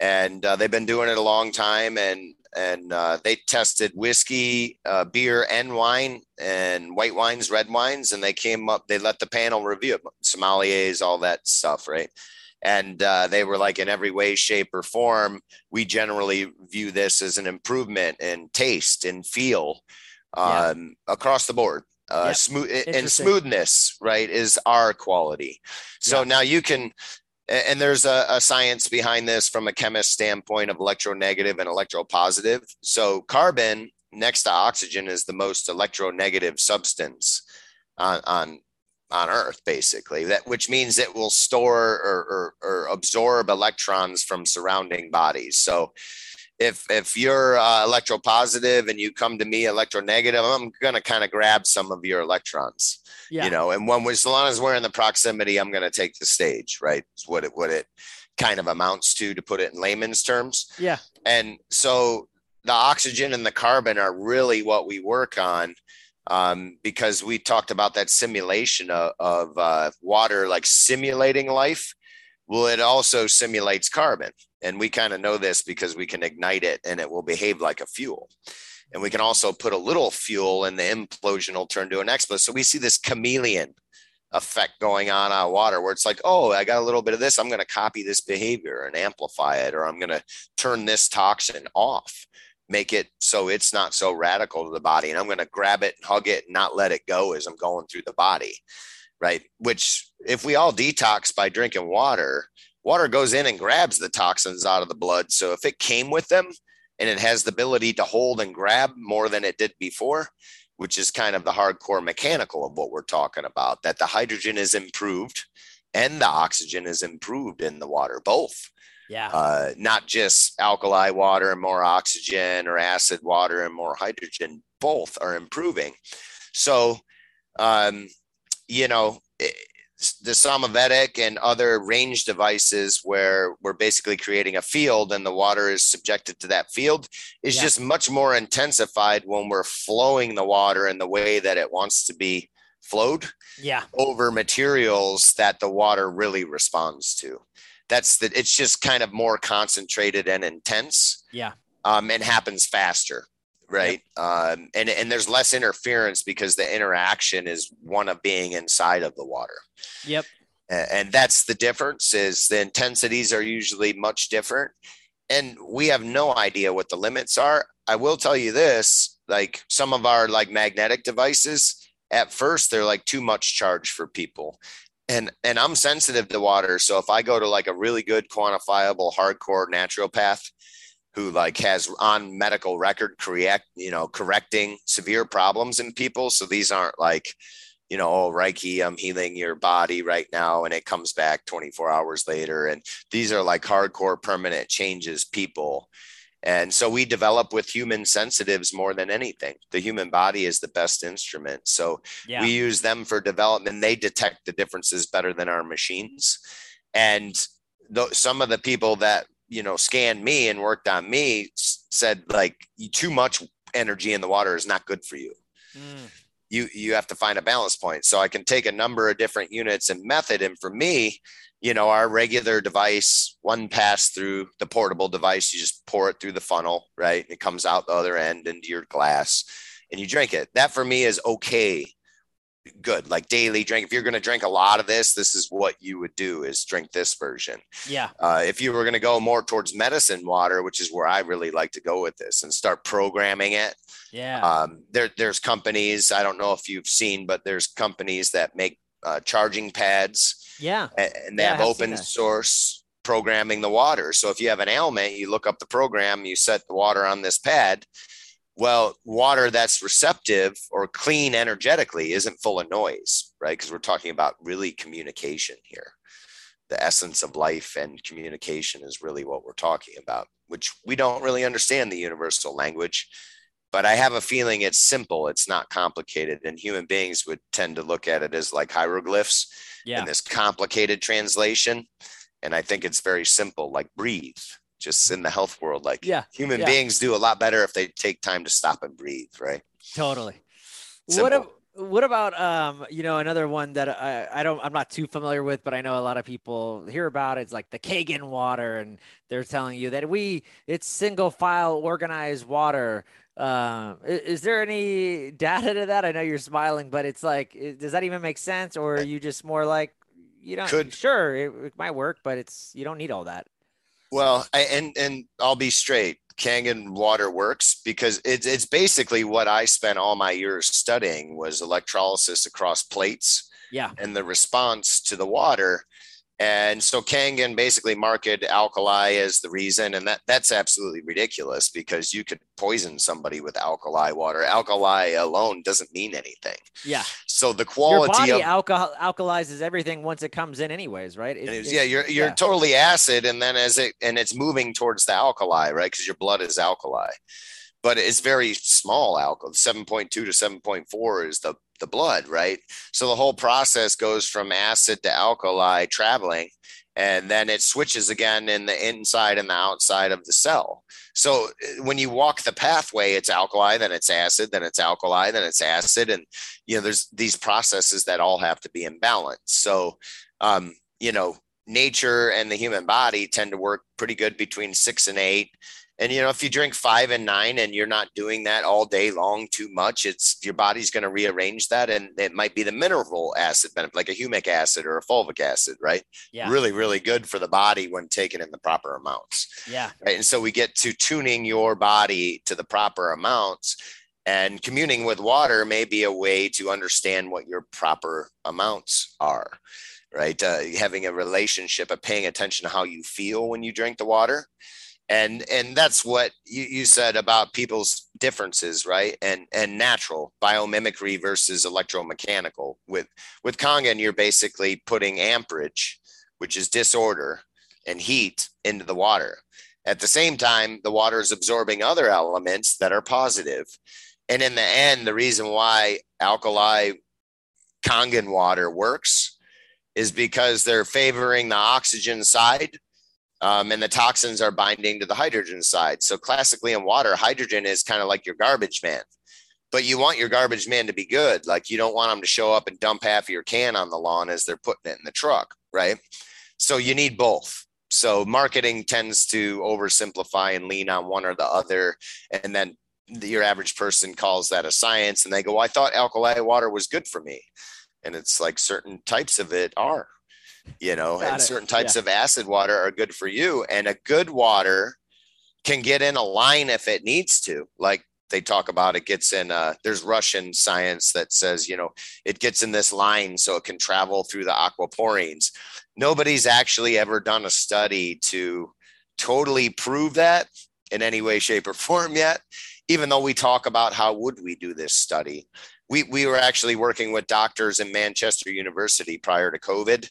And uh, they've been doing it a long time and, and uh, they tested whiskey, uh, beer and wine and white wines, red wines, and they came up, they let the panel review it, sommeliers, all that stuff, right? And uh, they were like, in every way, shape, or form, we generally view this as an improvement in taste and feel Yeah. um, across the board. Uh, Yep. smooth and smoothness, right, is our quality. So Yeah. now you can, and there's a, a science behind this from a chemist standpoint of electronegative and electropositive. So carbon next to oxygen is the most electronegative substance on on on Earth, basically. That which means it will store or, or, or absorb electrons from surrounding bodies. So if if you're uh, electropositive and you come to me electronegative, I'm gonna kind of grab some of your electrons, Yeah. you know. And when we, as long as we're in the proximity, I'm gonna take the stage, right? Is what it what it kind of amounts to, to put it in layman's terms. yeah. And so the oxygen and the carbon are really what we work on um, because we talked about that simulation of, of uh, water, like simulating life. Well, it also simulates carbon. And we kind of know this because we can ignite it and it will behave like a fuel. And we can also put a little fuel and the implosion will turn to an explosion. So we see this chameleon effect going on on water where it's like, oh, I got a little bit of this. I'm going to copy this behavior and amplify it, or I'm going to turn this toxin off, make it so it's not so radical to the body. And I'm going to grab it, hug it, and not let it go as I'm going through the body. Right. Which, if we all detox by drinking water, water goes in and grabs the toxins out of the blood. So if it came with them and it has the ability to hold and grab more than it did before, which is kind of the hardcore mechanical of what we're talking about, that the hydrogen is improved and the oxygen is improved in the water, both Yeah. uh, not just alkali water and more oxygen or acid water and more hydrogen. Both are improving. So, um, you know, it, the Somavedic and other range devices where we're basically creating a field and the water is subjected to that field is Yeah. just much more intensified when we're flowing the water in the way that it wants to be flowed yeah. over materials that the water really responds to. That's that it's just kind of more concentrated and intense Yeah. um, and happens faster. Right. Um, and, and there's less interference because the interaction is one of being inside of the water. Yep. And that's the difference is the intensities are usually much different. And we have no idea what the limits are. I will tell you this, like some of our like magnetic devices, at first they're like too much charge for people and and i'm sensitive to water so if i go to like a really good quantifiable hardcore naturopath who like has on medical record correct you know correcting severe problems in people so these aren't like you know oh reiki i'm healing your body right now and it comes back 24 hours later and these are like hardcore permanent changes people and so we develop with human sensitives more than anything. The human body is the best instrument. So Yeah. we use them for development. They detect the differences better than our machines. And th- some of the people that, you know, scanned me and worked on me said like too much energy in the water is not good for you. Mm, You, you have to find a balance point. So I can take a number of different units and method. And for me, you know, our regular device, one pass through the portable device, you just pour it through the funnel, right? It comes out the other end into your glass and you drink it. That for me is okay. Good like daily drink if you're going to drink a lot of this this is what you would do is drink this version. Yeah. Uh, if you were going to go more towards medicine water which is where i really like to go with this and start programming it yeah. um, there, there's companies i don't know if you've seen but there's companies that make uh, charging pads yeah. and, and they Yeah, have open source programming the water. So if you have an ailment you look up the program you set the water on this pad well, water that's receptive or clean energetically isn't full of noise, right? Because we're talking about really communication here. The essence of life and communication is really what we're talking about, which we don't really understand the universal language. But I have a feeling it's simple, it's not complicated. And human beings would tend to look at it as like hieroglyphs yeah in this complicated translation. And I think it's very simple, like breathe, just in the health world. Like yeah human Yeah. beings do a lot better if they take time to stop and breathe, right? Totally. What Simple. ab- what about um you know another one that I I don't I'm not too familiar with but I know a lot of people hear about it's like the Kangen water and they're telling you that we it's single file organized water. Um, is, there any data to that? I know you're smiling, but it's like, does that even make sense, or are you just more like, you know, Could- sure it, it might work, but it's you don't need all that. Well, I, and and I'll be straight. Kangen water works because it's it's basically what I spent all my years studying was electrolysis across plates Yeah, and the response to the water. And so Kangen basically marketed alkali as the reason, and that that's absolutely ridiculous because you could poison somebody with alkali water. Alkali alone doesn't mean anything. yeah. So the Your quality body of alcohol alkalizes everything once it comes in, anyways, right? It- it- yeah, you're you're yeah. totally acid, and then as it and it's moving towards the alkali, right? Because your blood is alkali, but it's very small alcohol. Seven point two to seven point four is the the blood, right? So the whole process goes from acid to alkali traveling, and then it switches again in the inside and the outside of the cell. So uh, when you walk the pathway, it's alkali, then it's acid, then it's alkali, then it's acid, and you know there's these processes that all have to be in balance. So um, you know nature and the human body tend to work pretty good between six and eight. And you know, if you drink five and nine and you're not doing that all day long too much, it's your body's going to rearrange that, and it might be the mineral acid benefit, like a humic acid or a fulvic acid, right? yeah, Really, really good for the body when taken in the proper amounts. yeah, Right. And so we get to tuning your body to the proper amounts. And communing with water may be a way to understand what your proper amounts are, right? Uh, having a relationship of paying attention to how you feel when you drink the water. And and that's what you, you said about people's differences, right? And and natural biomimicry versus electromechanical. With with Kangen, you're basically putting amperage, which is disorder, and heat into the water. At the same time, the water is absorbing other elements that are positive. And in the end, the reason why alkali Kangen water works is because they're favoring the oxygen side um, and the toxins are binding to the hydrogen side. So, classically in water, hydrogen is kind of like your garbage man. But you want your garbage man to be good. Like, you don't want them to show up and dump half of your can on the lawn as they're putting it in the truck, right? So, you need both. So, marketing tends to oversimplify and lean on one or the other. And then your average person calls that a science and they go, I thought alkali water was good for me. And it's like certain types of it are, you know, Got and it. certain types of acid water are good for you. And a good water can get in a line if it needs to. Like they talk about it gets in, uh, there's Russian science that says, you know, it gets in this line so it can travel through the aquaporins. Nobody's actually ever done a study to totally prove that in any way, shape, or form yet even though we talk about how would we do this study we, we were actually working with doctors in manchester university prior to covid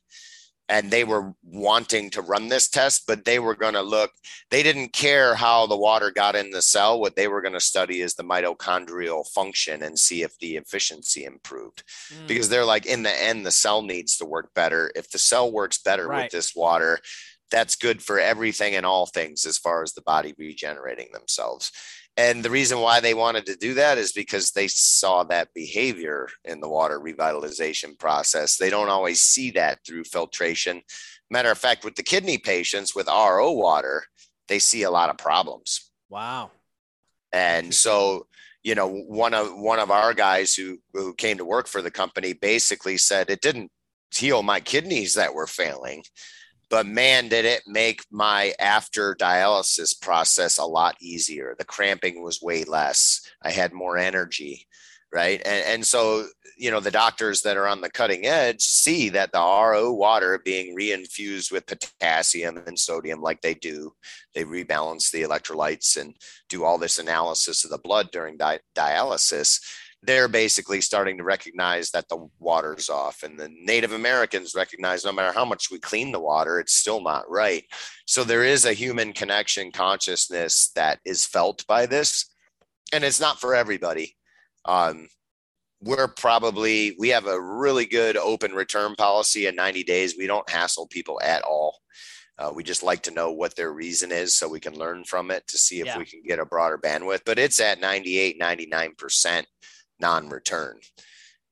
and they were wanting to run this test but they were going to look they didn't care how the water got in the cell. What they were going to study is the mitochondrial function and see if the efficiency improved. Mm, because they're like in the end the cell needs to work better. If the cell works better Right. with this water that's good for everything and all things as far as the body regenerating themselves and the reason why they wanted to do that is because they saw that behavior in the water revitalization process. They don't always see that through filtration. Matter of fact with the kidney patients with ro water they see a lot of problems. Wow. and so you know, one of one of our guys who who came to work for the company basically said it didn't heal my kidneys that were failing but man, did it make my after dialysis process a lot easier. The cramping was way less. I had more energy, right? And, and so, you know, the doctors that are on the cutting edge see that the RO water being reinfused with potassium and sodium, like they do, they rebalance the electrolytes and do all this analysis of the blood during di- dialysis they're basically starting to recognize that the water's off and the native americans recognize no matter how much we clean the water it's still not right. So there is a human connection consciousness that is felt by this and it's not for everybody. Um, we're probably we have a really good open return policy in 90 days. We don't hassle people at all. Uh, we just like to know what their reason is so we can learn from it to see if yeah. we can get a broader bandwidth but it's at 98 99% non-return.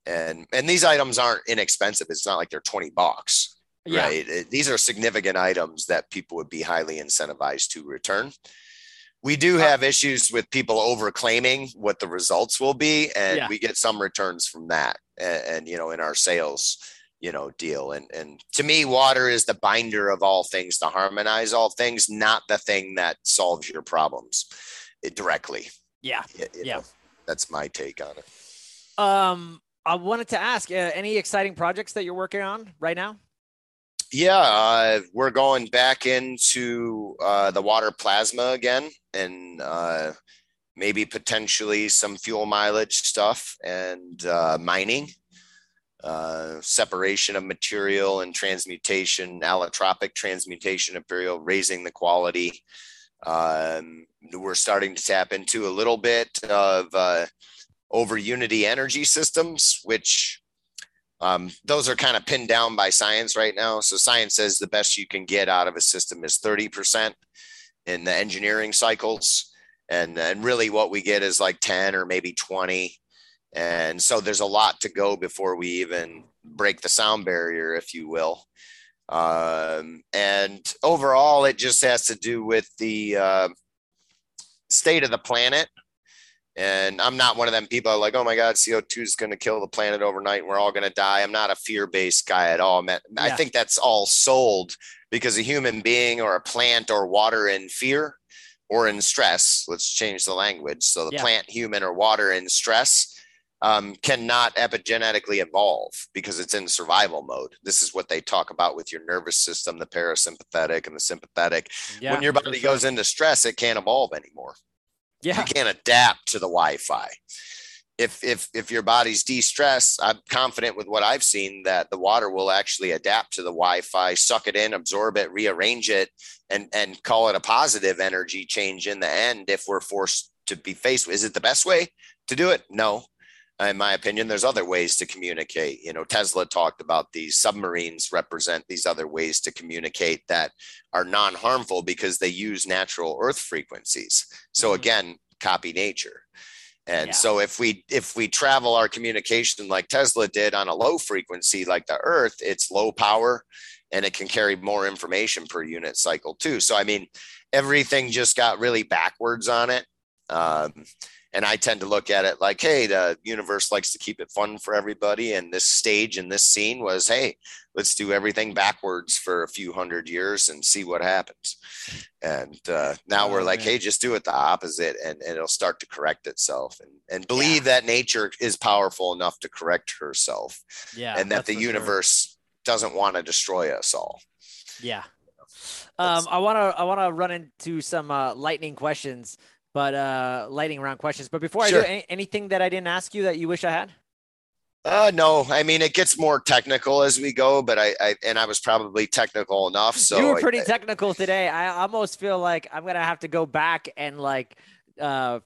And and these items aren't inexpensive. It's not like they're 20 bucks yeah. right? It, these are significant items that people would be highly incentivized to return. We do uh, have issues with people overclaiming what the results will be and yeah. we get some returns from that and, and, you know in our sales you know deal. And and to me water is the binder of all things to harmonize all things not the thing that solves your problems directly. Yeah. You yeah. know that's my take on it. Um, I wanted to ask, uh, any exciting projects that you're working on right now? Yeah, uh, we're going back into uh, the water plasma again, and uh, maybe potentially some fuel mileage stuff and uh, mining, uh, separation of material and transmutation, allotropic transmutation of material, raising the quality. Um, we're starting to tap into a little bit of uh, over unity energy systems, which um, those are kind of pinned down by science right now. So science says the best you can get out of a system is 30% in the engineering cycles. And, and really what we get is like 10 or maybe 20. And so there's a lot to go before we even break the sound barrier, if you will. Um, and overall, it just has to do with the uh, state of the planet. And I'm not one of them people like, oh my God, CO2 is going to kill the planet overnight and we're all going to die. I'm not a fear based guy at all. Yeah. I think that's all sold because a human being or a plant or water in fear or in stress, let's change the language. So the yeah. plant, human, or water in stress um, cannot epigenetically evolve because it's in survival mode. This is what they talk about with your nervous system, the parasympathetic and the sympathetic. Yeah, when your body sure. goes into stress, it can't evolve anymore. Yeah. You can't adapt to the Wi-Fi. If if if your body's de-stressed, I'm confident with what I've seen that the water will actually adapt to the Wi-Fi, suck it in, absorb it, rearrange it, and and call it a positive energy change in the end if we're forced to be faced with. Is it the best way to do it? No in my opinion there's other ways to communicate. You know tesla talked about these submarines represent these other ways to communicate that are non-harmful because they use natural earth frequencies. So mm-hmm. again copy nature. And yeah. so if we if we travel our communication like tesla did on a low frequency like the earth it's low power and it can carry more information per unit cycle too. So i mean everything just got really backwards on it. Um, and I tend to look at it like, hey, the universe likes to keep it fun for everybody. And this stage and this scene was, hey, let's do everything backwards for a few hundred years and see what happens. And uh, now oh, we're like, man. hey, just do it the opposite and, and it'll start to correct itself and, and believe yeah. that nature is powerful enough to correct herself. Yeah. And that the universe sure. doesn't want to destroy us all. Yeah. Um, I want to I want to run into some uh, lightning questions but uh, lighting around questions. But before sure. I do, any, anything that I didn't ask you that you wish I had? Uh, no, I mean it gets more technical as we go, but I, I and I was probably technical enough. So you were pretty I, technical today. I almost feel like I'm gonna have to go back and like uh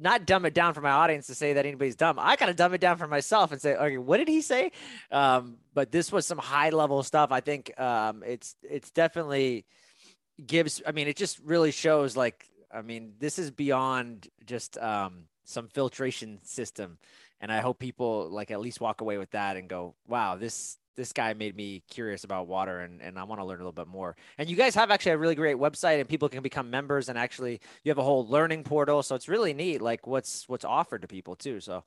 not dumb it down for my audience to say that anybody's dumb. I gotta dumb it down for myself and say, okay, what did he say? Um, but this was some high level stuff. I think um, it's it's definitely gives. I mean, it just really shows like I mean, this is beyond just um, some filtration system, and I hope people like at least walk away with that and go, "Wow, this this guy made me curious about water and, and I want to learn a little bit more. And you guys have actually a really great website and people can become members and actually you have a whole learning portal. So it's really neat, like what's what's offered to people too. So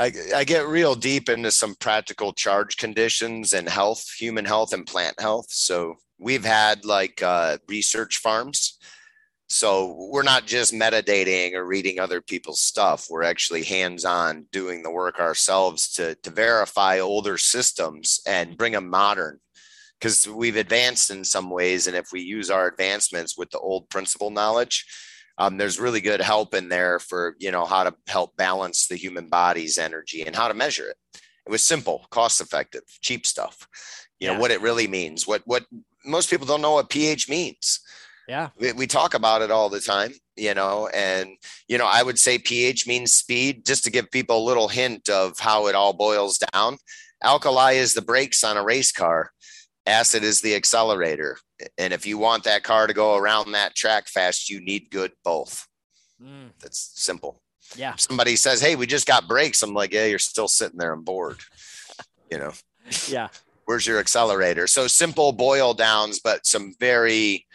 I, I get real deep into some practical charge conditions and health, human health and plant health. So we've had like uh, research farms. So we're not just metadating or reading other people's stuff. We're actually hands-on doing the work ourselves to, to verify older systems and bring them modern because we've advanced in some ways. And if we use our advancements with the old principle knowledge, um, there's really good help in there for you know how to help balance the human body's energy and how to measure it it was simple cost effective cheap stuff you yeah. know what it really means what what most people don't know what ph means yeah we, we talk about it all the time you know and you know i would say ph means speed just to give people a little hint of how it all boils down alkali is the brakes on a race car acid is the accelerator. And if you want that car to go around that track fast, you need good both. Mm. That's simple. Yeah. If somebody says, Hey, we just got brakes. I'm like, Yeah, you're still sitting there and bored. You know? yeah. Where's your accelerator? So simple boil downs, but some very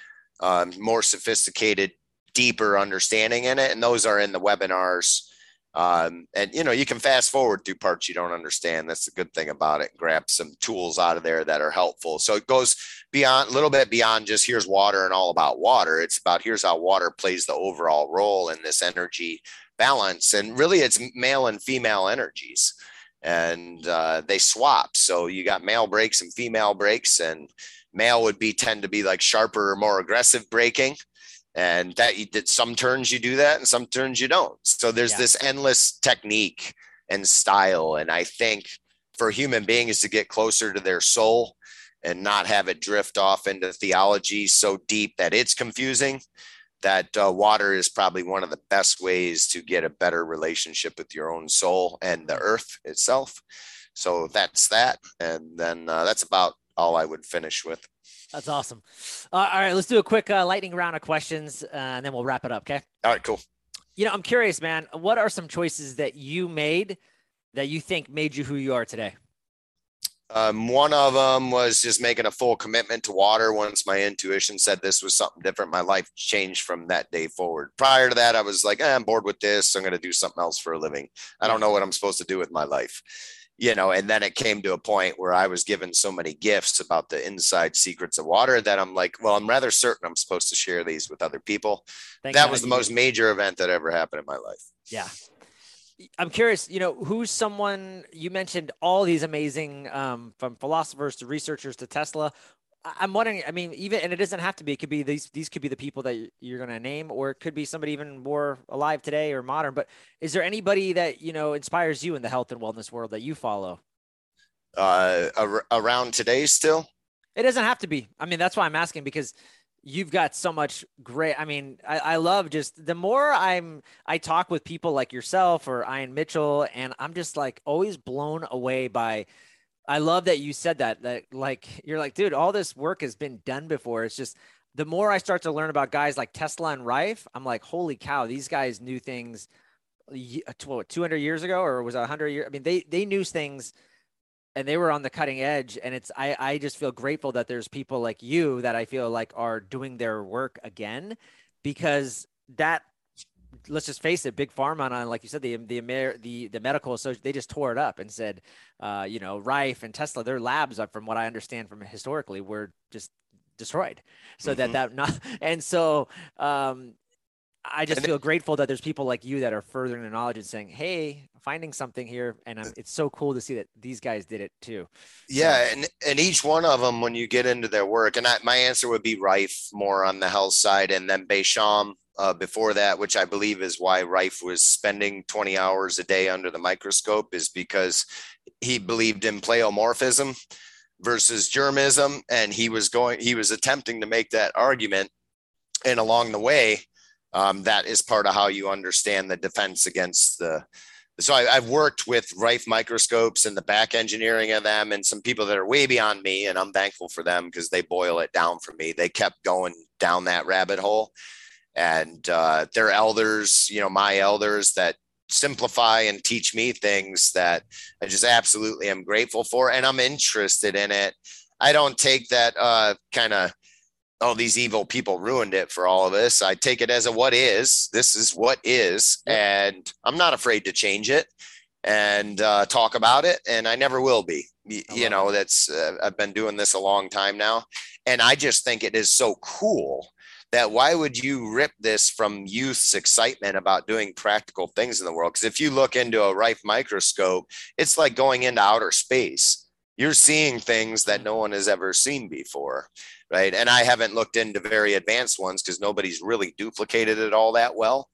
um, more sophisticated, deeper understanding in it. And those are in the webinars um, and you know, you can fast forward through parts you don't understand. That's the good thing about it. Grab some tools out of there that are helpful. So it goes beyond a little bit beyond just here's water and all about water. It's about here's how water plays the overall role in this energy balance. And really it's male and female energies. And uh, they swap. So you got male breaks and female breaks, and male would be tend to be like sharper, or more aggressive braking and that you did some turns you do that and some turns you don't. So there's yeah. this endless technique and style. And i think for human beings to get closer to their soul and not have it drift off into theology so deep that it's confusing that uh, water is probably one of the best ways to get a better relationship with your own soul and the earth itself. So that's that. And then uh, that's about all i would finish with that's awesome. Uh, all right, let's do a quick uh, lightning round of questions, uh, and then we'll wrap it up. Okay. All right. Cool. You know, I'm curious, man. What are some choices that you made that you think made you who you are today? Um, one of them was just making a full commitment to water. Once my intuition said this was something different, my life changed from that day forward. Prior to that, I was like, eh, I'm bored with this. I'm going to do something else for a living. I don't know what I'm supposed to do with my life you know, and then it came to a point where I was given so many gifts about the inside secrets of water that I'm like, well, I'm rather certain I'm supposed to share these with other people. Thank that God was the most major event that ever happened in my life. Yeah. I'm curious, you know, who's someone you mentioned all these amazing um, from philosophers to researchers to Tesla. I'm wondering. I mean, even and it doesn't have to be. It could be these. These could be the people that you're going to name, or it could be somebody even more alive today or modern. But is there anybody that you know inspires you in the health and wellness world that you follow? Uh, ar- around today, still. It doesn't have to be. I mean, that's why I'm asking because you've got so much great. I mean, I, I love just the more I'm. I talk with people like yourself or Ian Mitchell, and I'm just like always blown away by I love that you said that. That like you're like, dude, all this work has been done before. It's just the more I start to learn about guys like Tesla and Rife, I'm like, holy cow, these guys knew things. Uh, what, 200 years ago, or was it 100 years? I mean, they they knew things, and they were on the cutting edge. And it's I I just feel grateful that there's people like you that I feel like are doing their work again, because that let's just face it, big pharma on, like you said, the the the the medical association they just tore it up and said, uh, you know, Rife and Tesla, their labs, from what I understand from historically, were just destroyed. So mm-hmm. that that not and so um, I just feel grateful that there's people like you that are furthering the knowledge and saying, "Hey, finding something here," and I'm, it's so cool to see that these guys did it too. Yeah, so, and and each one of them, when you get into their work, and I, my answer would be Rife more on the health side, and then Bechamp uh, before that, which I believe is why Rife was spending 20 hours a day under the microscope, is because he believed in pleomorphism versus germism, and he was going, he was attempting to make that argument, and along the way, um, that is part of how you understand the defense against the. So I, I've worked with Rife microscopes and the back engineering of them, and some people that are way beyond me, and I'm thankful for them because they boil it down for me. They kept going down that rabbit hole and uh, their elders, you know, my elders that simplify and teach me things that I just absolutely am grateful for, and I'm interested in it. I don't take that uh, kind of oh these evil people ruined it for all of us. I take it as a what is. This is what is, and I'm not afraid to change it and uh, talk about it, and I never will be. You, know, that's uh, I've been doing this a long time now, and I just think it is so cool that why would you rip this from youth's excitement about doing practical things in the world? Because if you look into a Rife microscope, it's like going into outer space. You're seeing things that no one has ever seen before, right? And I haven't looked into very advanced ones because nobody's really duplicated it all that well.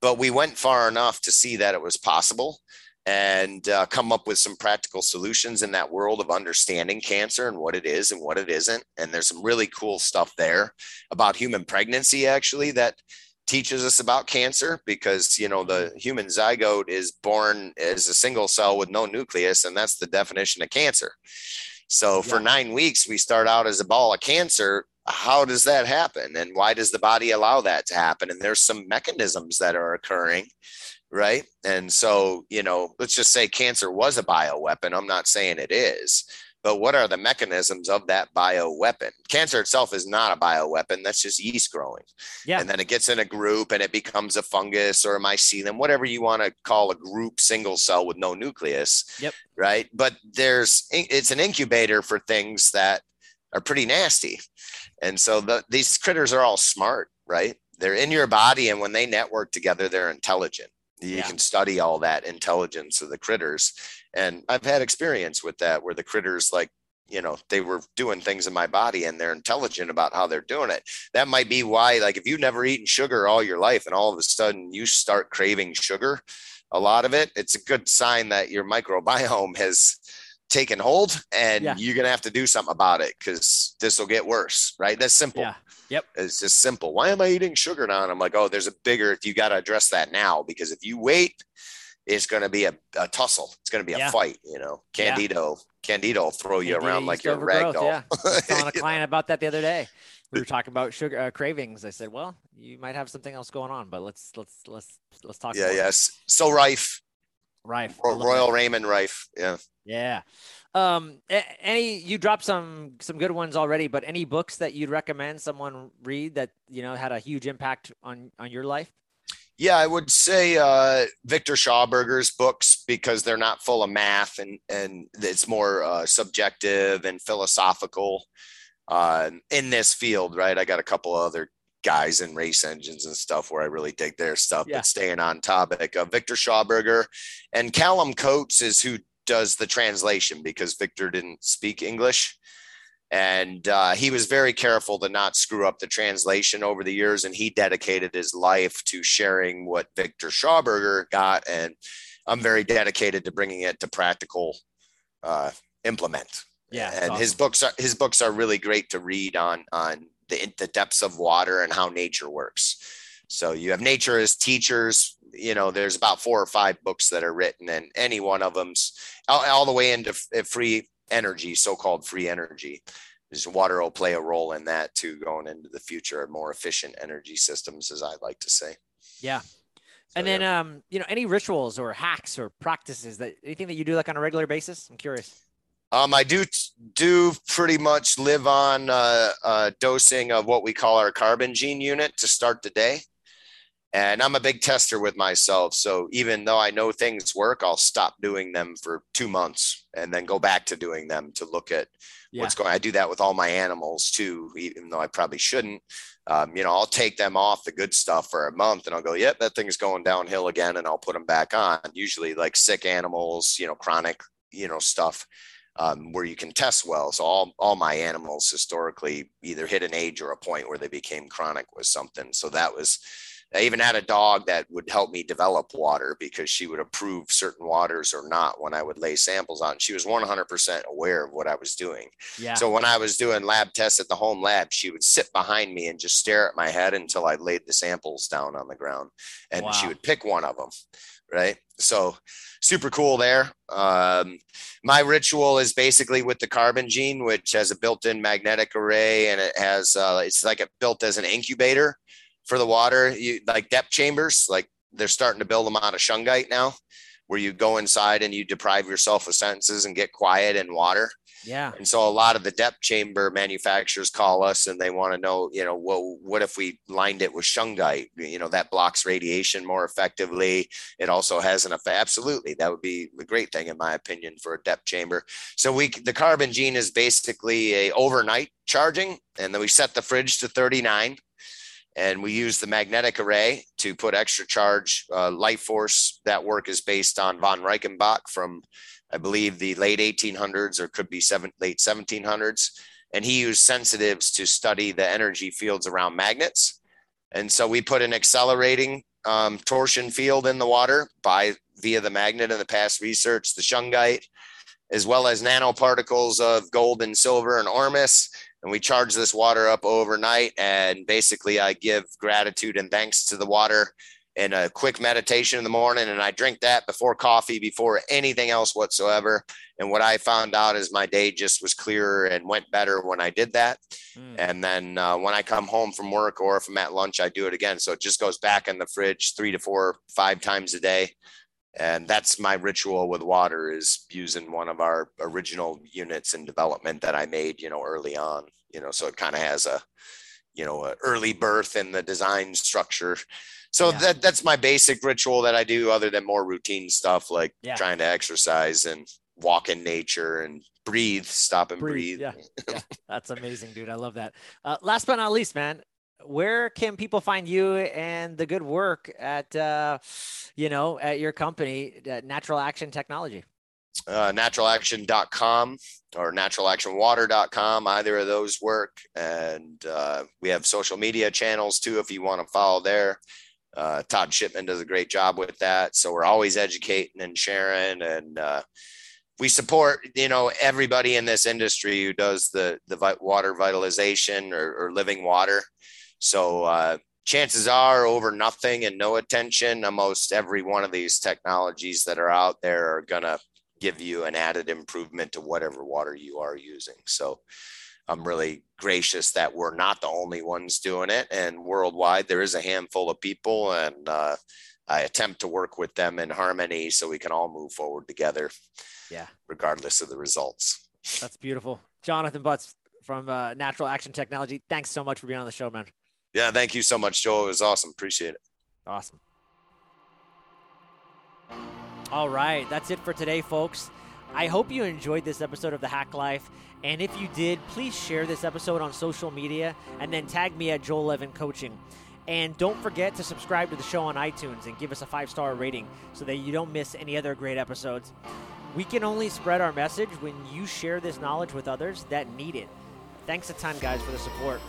But we went far enough to see that it was possible and uh, come up with some practical solutions in that world of understanding cancer and what it is and what it isn't. And there's some really cool stuff there about human pregnancy, actually, that teaches us about cancer because you know the human zygote is born as a single cell with no nucleus and that's the definition of cancer so yeah. for nine weeks we start out as a ball of cancer how does that happen and why does the body allow that to happen and there's some mechanisms that are occurring right? And so, you know, let's just say cancer was a bioweapon. I'm not saying it is, but what are the mechanisms of that bioweapon? Cancer itself is not a bioweapon. That's just yeast growing. Yeah. And then it gets in a group and it becomes a fungus or a mycelium, whatever you want to call a group single cell with no nucleus. Yep. Right. But there's, it's an incubator for things that are pretty nasty. And so the, these critters are all smart, right? They're in your body. And when they network together, they're intelligent you yeah. can study all that intelligence of the critters. And i've had experience with that where the critters like you know they were doing things in my body and they're intelligent about how they're doing it. That might be why like if you've never eaten sugar all your life and all of a sudden you start craving sugar a lot of it it's a good sign that your microbiome has taken hold and yeah. you're going to have to do something about it because this will get worse right? That's simple. Yeah Yep. It's just simple. Why am I eating sugar now? And I'm like, oh, there's a bigger, you got to address that now because if you wait, it's going to be a, a tussle. It's going to be a yeah. fight, you know, Candido, yeah. Candida will throw you around like you're a rag doll. Yeah. I was telling a client about that the other day. We were talking about sugar uh, cravings. I said, well, you might have something else going on, but let's, let's, let's, let's talk. Yeah. Yes. So Rife. Rife. Royal Raymond Rife. Yeah. Yeah. Um, any you dropped some some good ones already, but any books that you'd recommend someone read that you know had a huge impact on on your life? Yeah, I would say uh, Victor Schauberger's books because they're not full of math and and it's more uh, subjective and philosophical uh, in this field, right? I got a couple other guys in race engines and stuff where I really dig their stuff, yeah. but staying on topic. Uh, Victor Schauberger and Callum Coates is who does the translation because Victor didn't speak English. And uh, he was very careful to not screw up the translation over the years. And he dedicated his life to sharing what Victor Schauberger got. And I'm very dedicated to bringing it to practical uh, implement. Yeah. And awesome. his books are his books are really great to read on on the, the depths of water and how nature works. So you have nature as teachers, you know there's about four or five books that are written and any one of them's all, all the way into free energy so-called free energy. Is water will play a role in that too going into the future of more efficient energy systems as i like to say. Yeah. So, and then yeah. um you know any rituals or hacks or practices that anything that you do like on a regular basis? I'm curious um, I do do pretty much live on uh, uh, dosing of what we call our carbon gene unit to start the day. And I'm a big tester with myself. So even though I know things work, I'll stop doing them for two months and then go back to doing them to look at yeah. what's going. I do that with all my animals too, even though I probably shouldn't. Um, you know, I'll take them off the good stuff for a month and I'll go, yep, that thing's going downhill again. And I'll put them back on. Usually like sick animals, you know, chronic, you know, stuff. Um, where you can test well. So all, all my animals historically either hit an age or a point where they became chronic with something. So that was I even had a dog that would help me develop water because she would approve certain waters or not when I would lay samples on. She was 100% aware of what I was doing. Yeah. So when I was doing lab tests at the home lab, she would sit behind me and just stare at my head until I laid the samples down on the ground and wow. she would pick one of them. Right. So super cool there. Um, my ritual is basically with the carbon gene, which has a built-in magnetic array and it has, uh, it's like it built as an incubator for the water, you like depth chambers, like they're starting to build them out of shungite now, where you go inside and you deprive yourself of senses and get quiet in water. Yeah. And so a lot of the depth chamber manufacturers call us and they want to know, you know, well, what if we lined it with shungite? You know, that blocks radiation more effectively. It also has an effect. Absolutely. That would be a great thing, in my opinion, for a depth chamber. So we, the carbon gene is basically a overnight charging. And then we set the fridge to 39 and we use the magnetic array to put extra charge uh, light force. That work is based on von Reichenbach from I believe the late 1800s or could be seven, late 1700s. And he used sensitives to study the energy fields around magnets. And so we put an accelerating um, torsion field in the water by via the magnet in the past research, the shungite, as well as nanoparticles of gold and silver and ormus. And we charge this water up overnight. And basically, I give gratitude and thanks to the water and a quick meditation in the morning and I drink that before coffee, before anything else whatsoever. And what I found out is my day just was clearer and went better when I did that. Mm. And then uh, when I come home from work or if I'm at lunch, I do it again. So it just goes back in the fridge three to four, five times a day. And that's my ritual with water is using one of our original units in development that I made, you know, early on, you know, so it kind of has a, you know, early birth and the design structure so yeah. that that's my basic ritual that I do, other than more routine stuff like yeah. trying to exercise and walk in nature and breathe, stop and breathe. breathe. Yeah. yeah. that's amazing, dude. I love that. Uh, last but not least, man, where can people find you and the good work at uh, you know at your company uh, natural action technology uh, naturalaction.com or naturalactionwater.com either of those work and uh, we have social media channels too if you want to follow there uh, Todd Shipman does a great job with that. So we're always educating and sharing, and uh, we support you know everybody in this industry who does the the water vitalization or, or living water. So uh, chances are, over nothing and no attention, almost every one of these technologies that are out there are gonna give you an added improvement to whatever water you are using. So I'm really gracious that we're not the only ones doing it. And worldwide, there is a handful of people, and uh, I attempt to work with them in harmony so we can all move forward together. Yeah. Regardless of the results. That's beautiful. Jonathan Butts from uh, Natural Action Technology. Thanks so much for being on the show, man. Yeah. Thank you so much, Joel. It was awesome. Appreciate it. Awesome. All right. That's it for today, folks. I hope you enjoyed this episode of The Hack Life. And if you did, please share this episode on social media and then tag me at Joel Evan Coaching. And don't forget to subscribe to the show on iTunes and give us a five star rating so that you don't miss any other great episodes. We can only spread our message when you share this knowledge with others that need it. Thanks a ton, guys, for the support.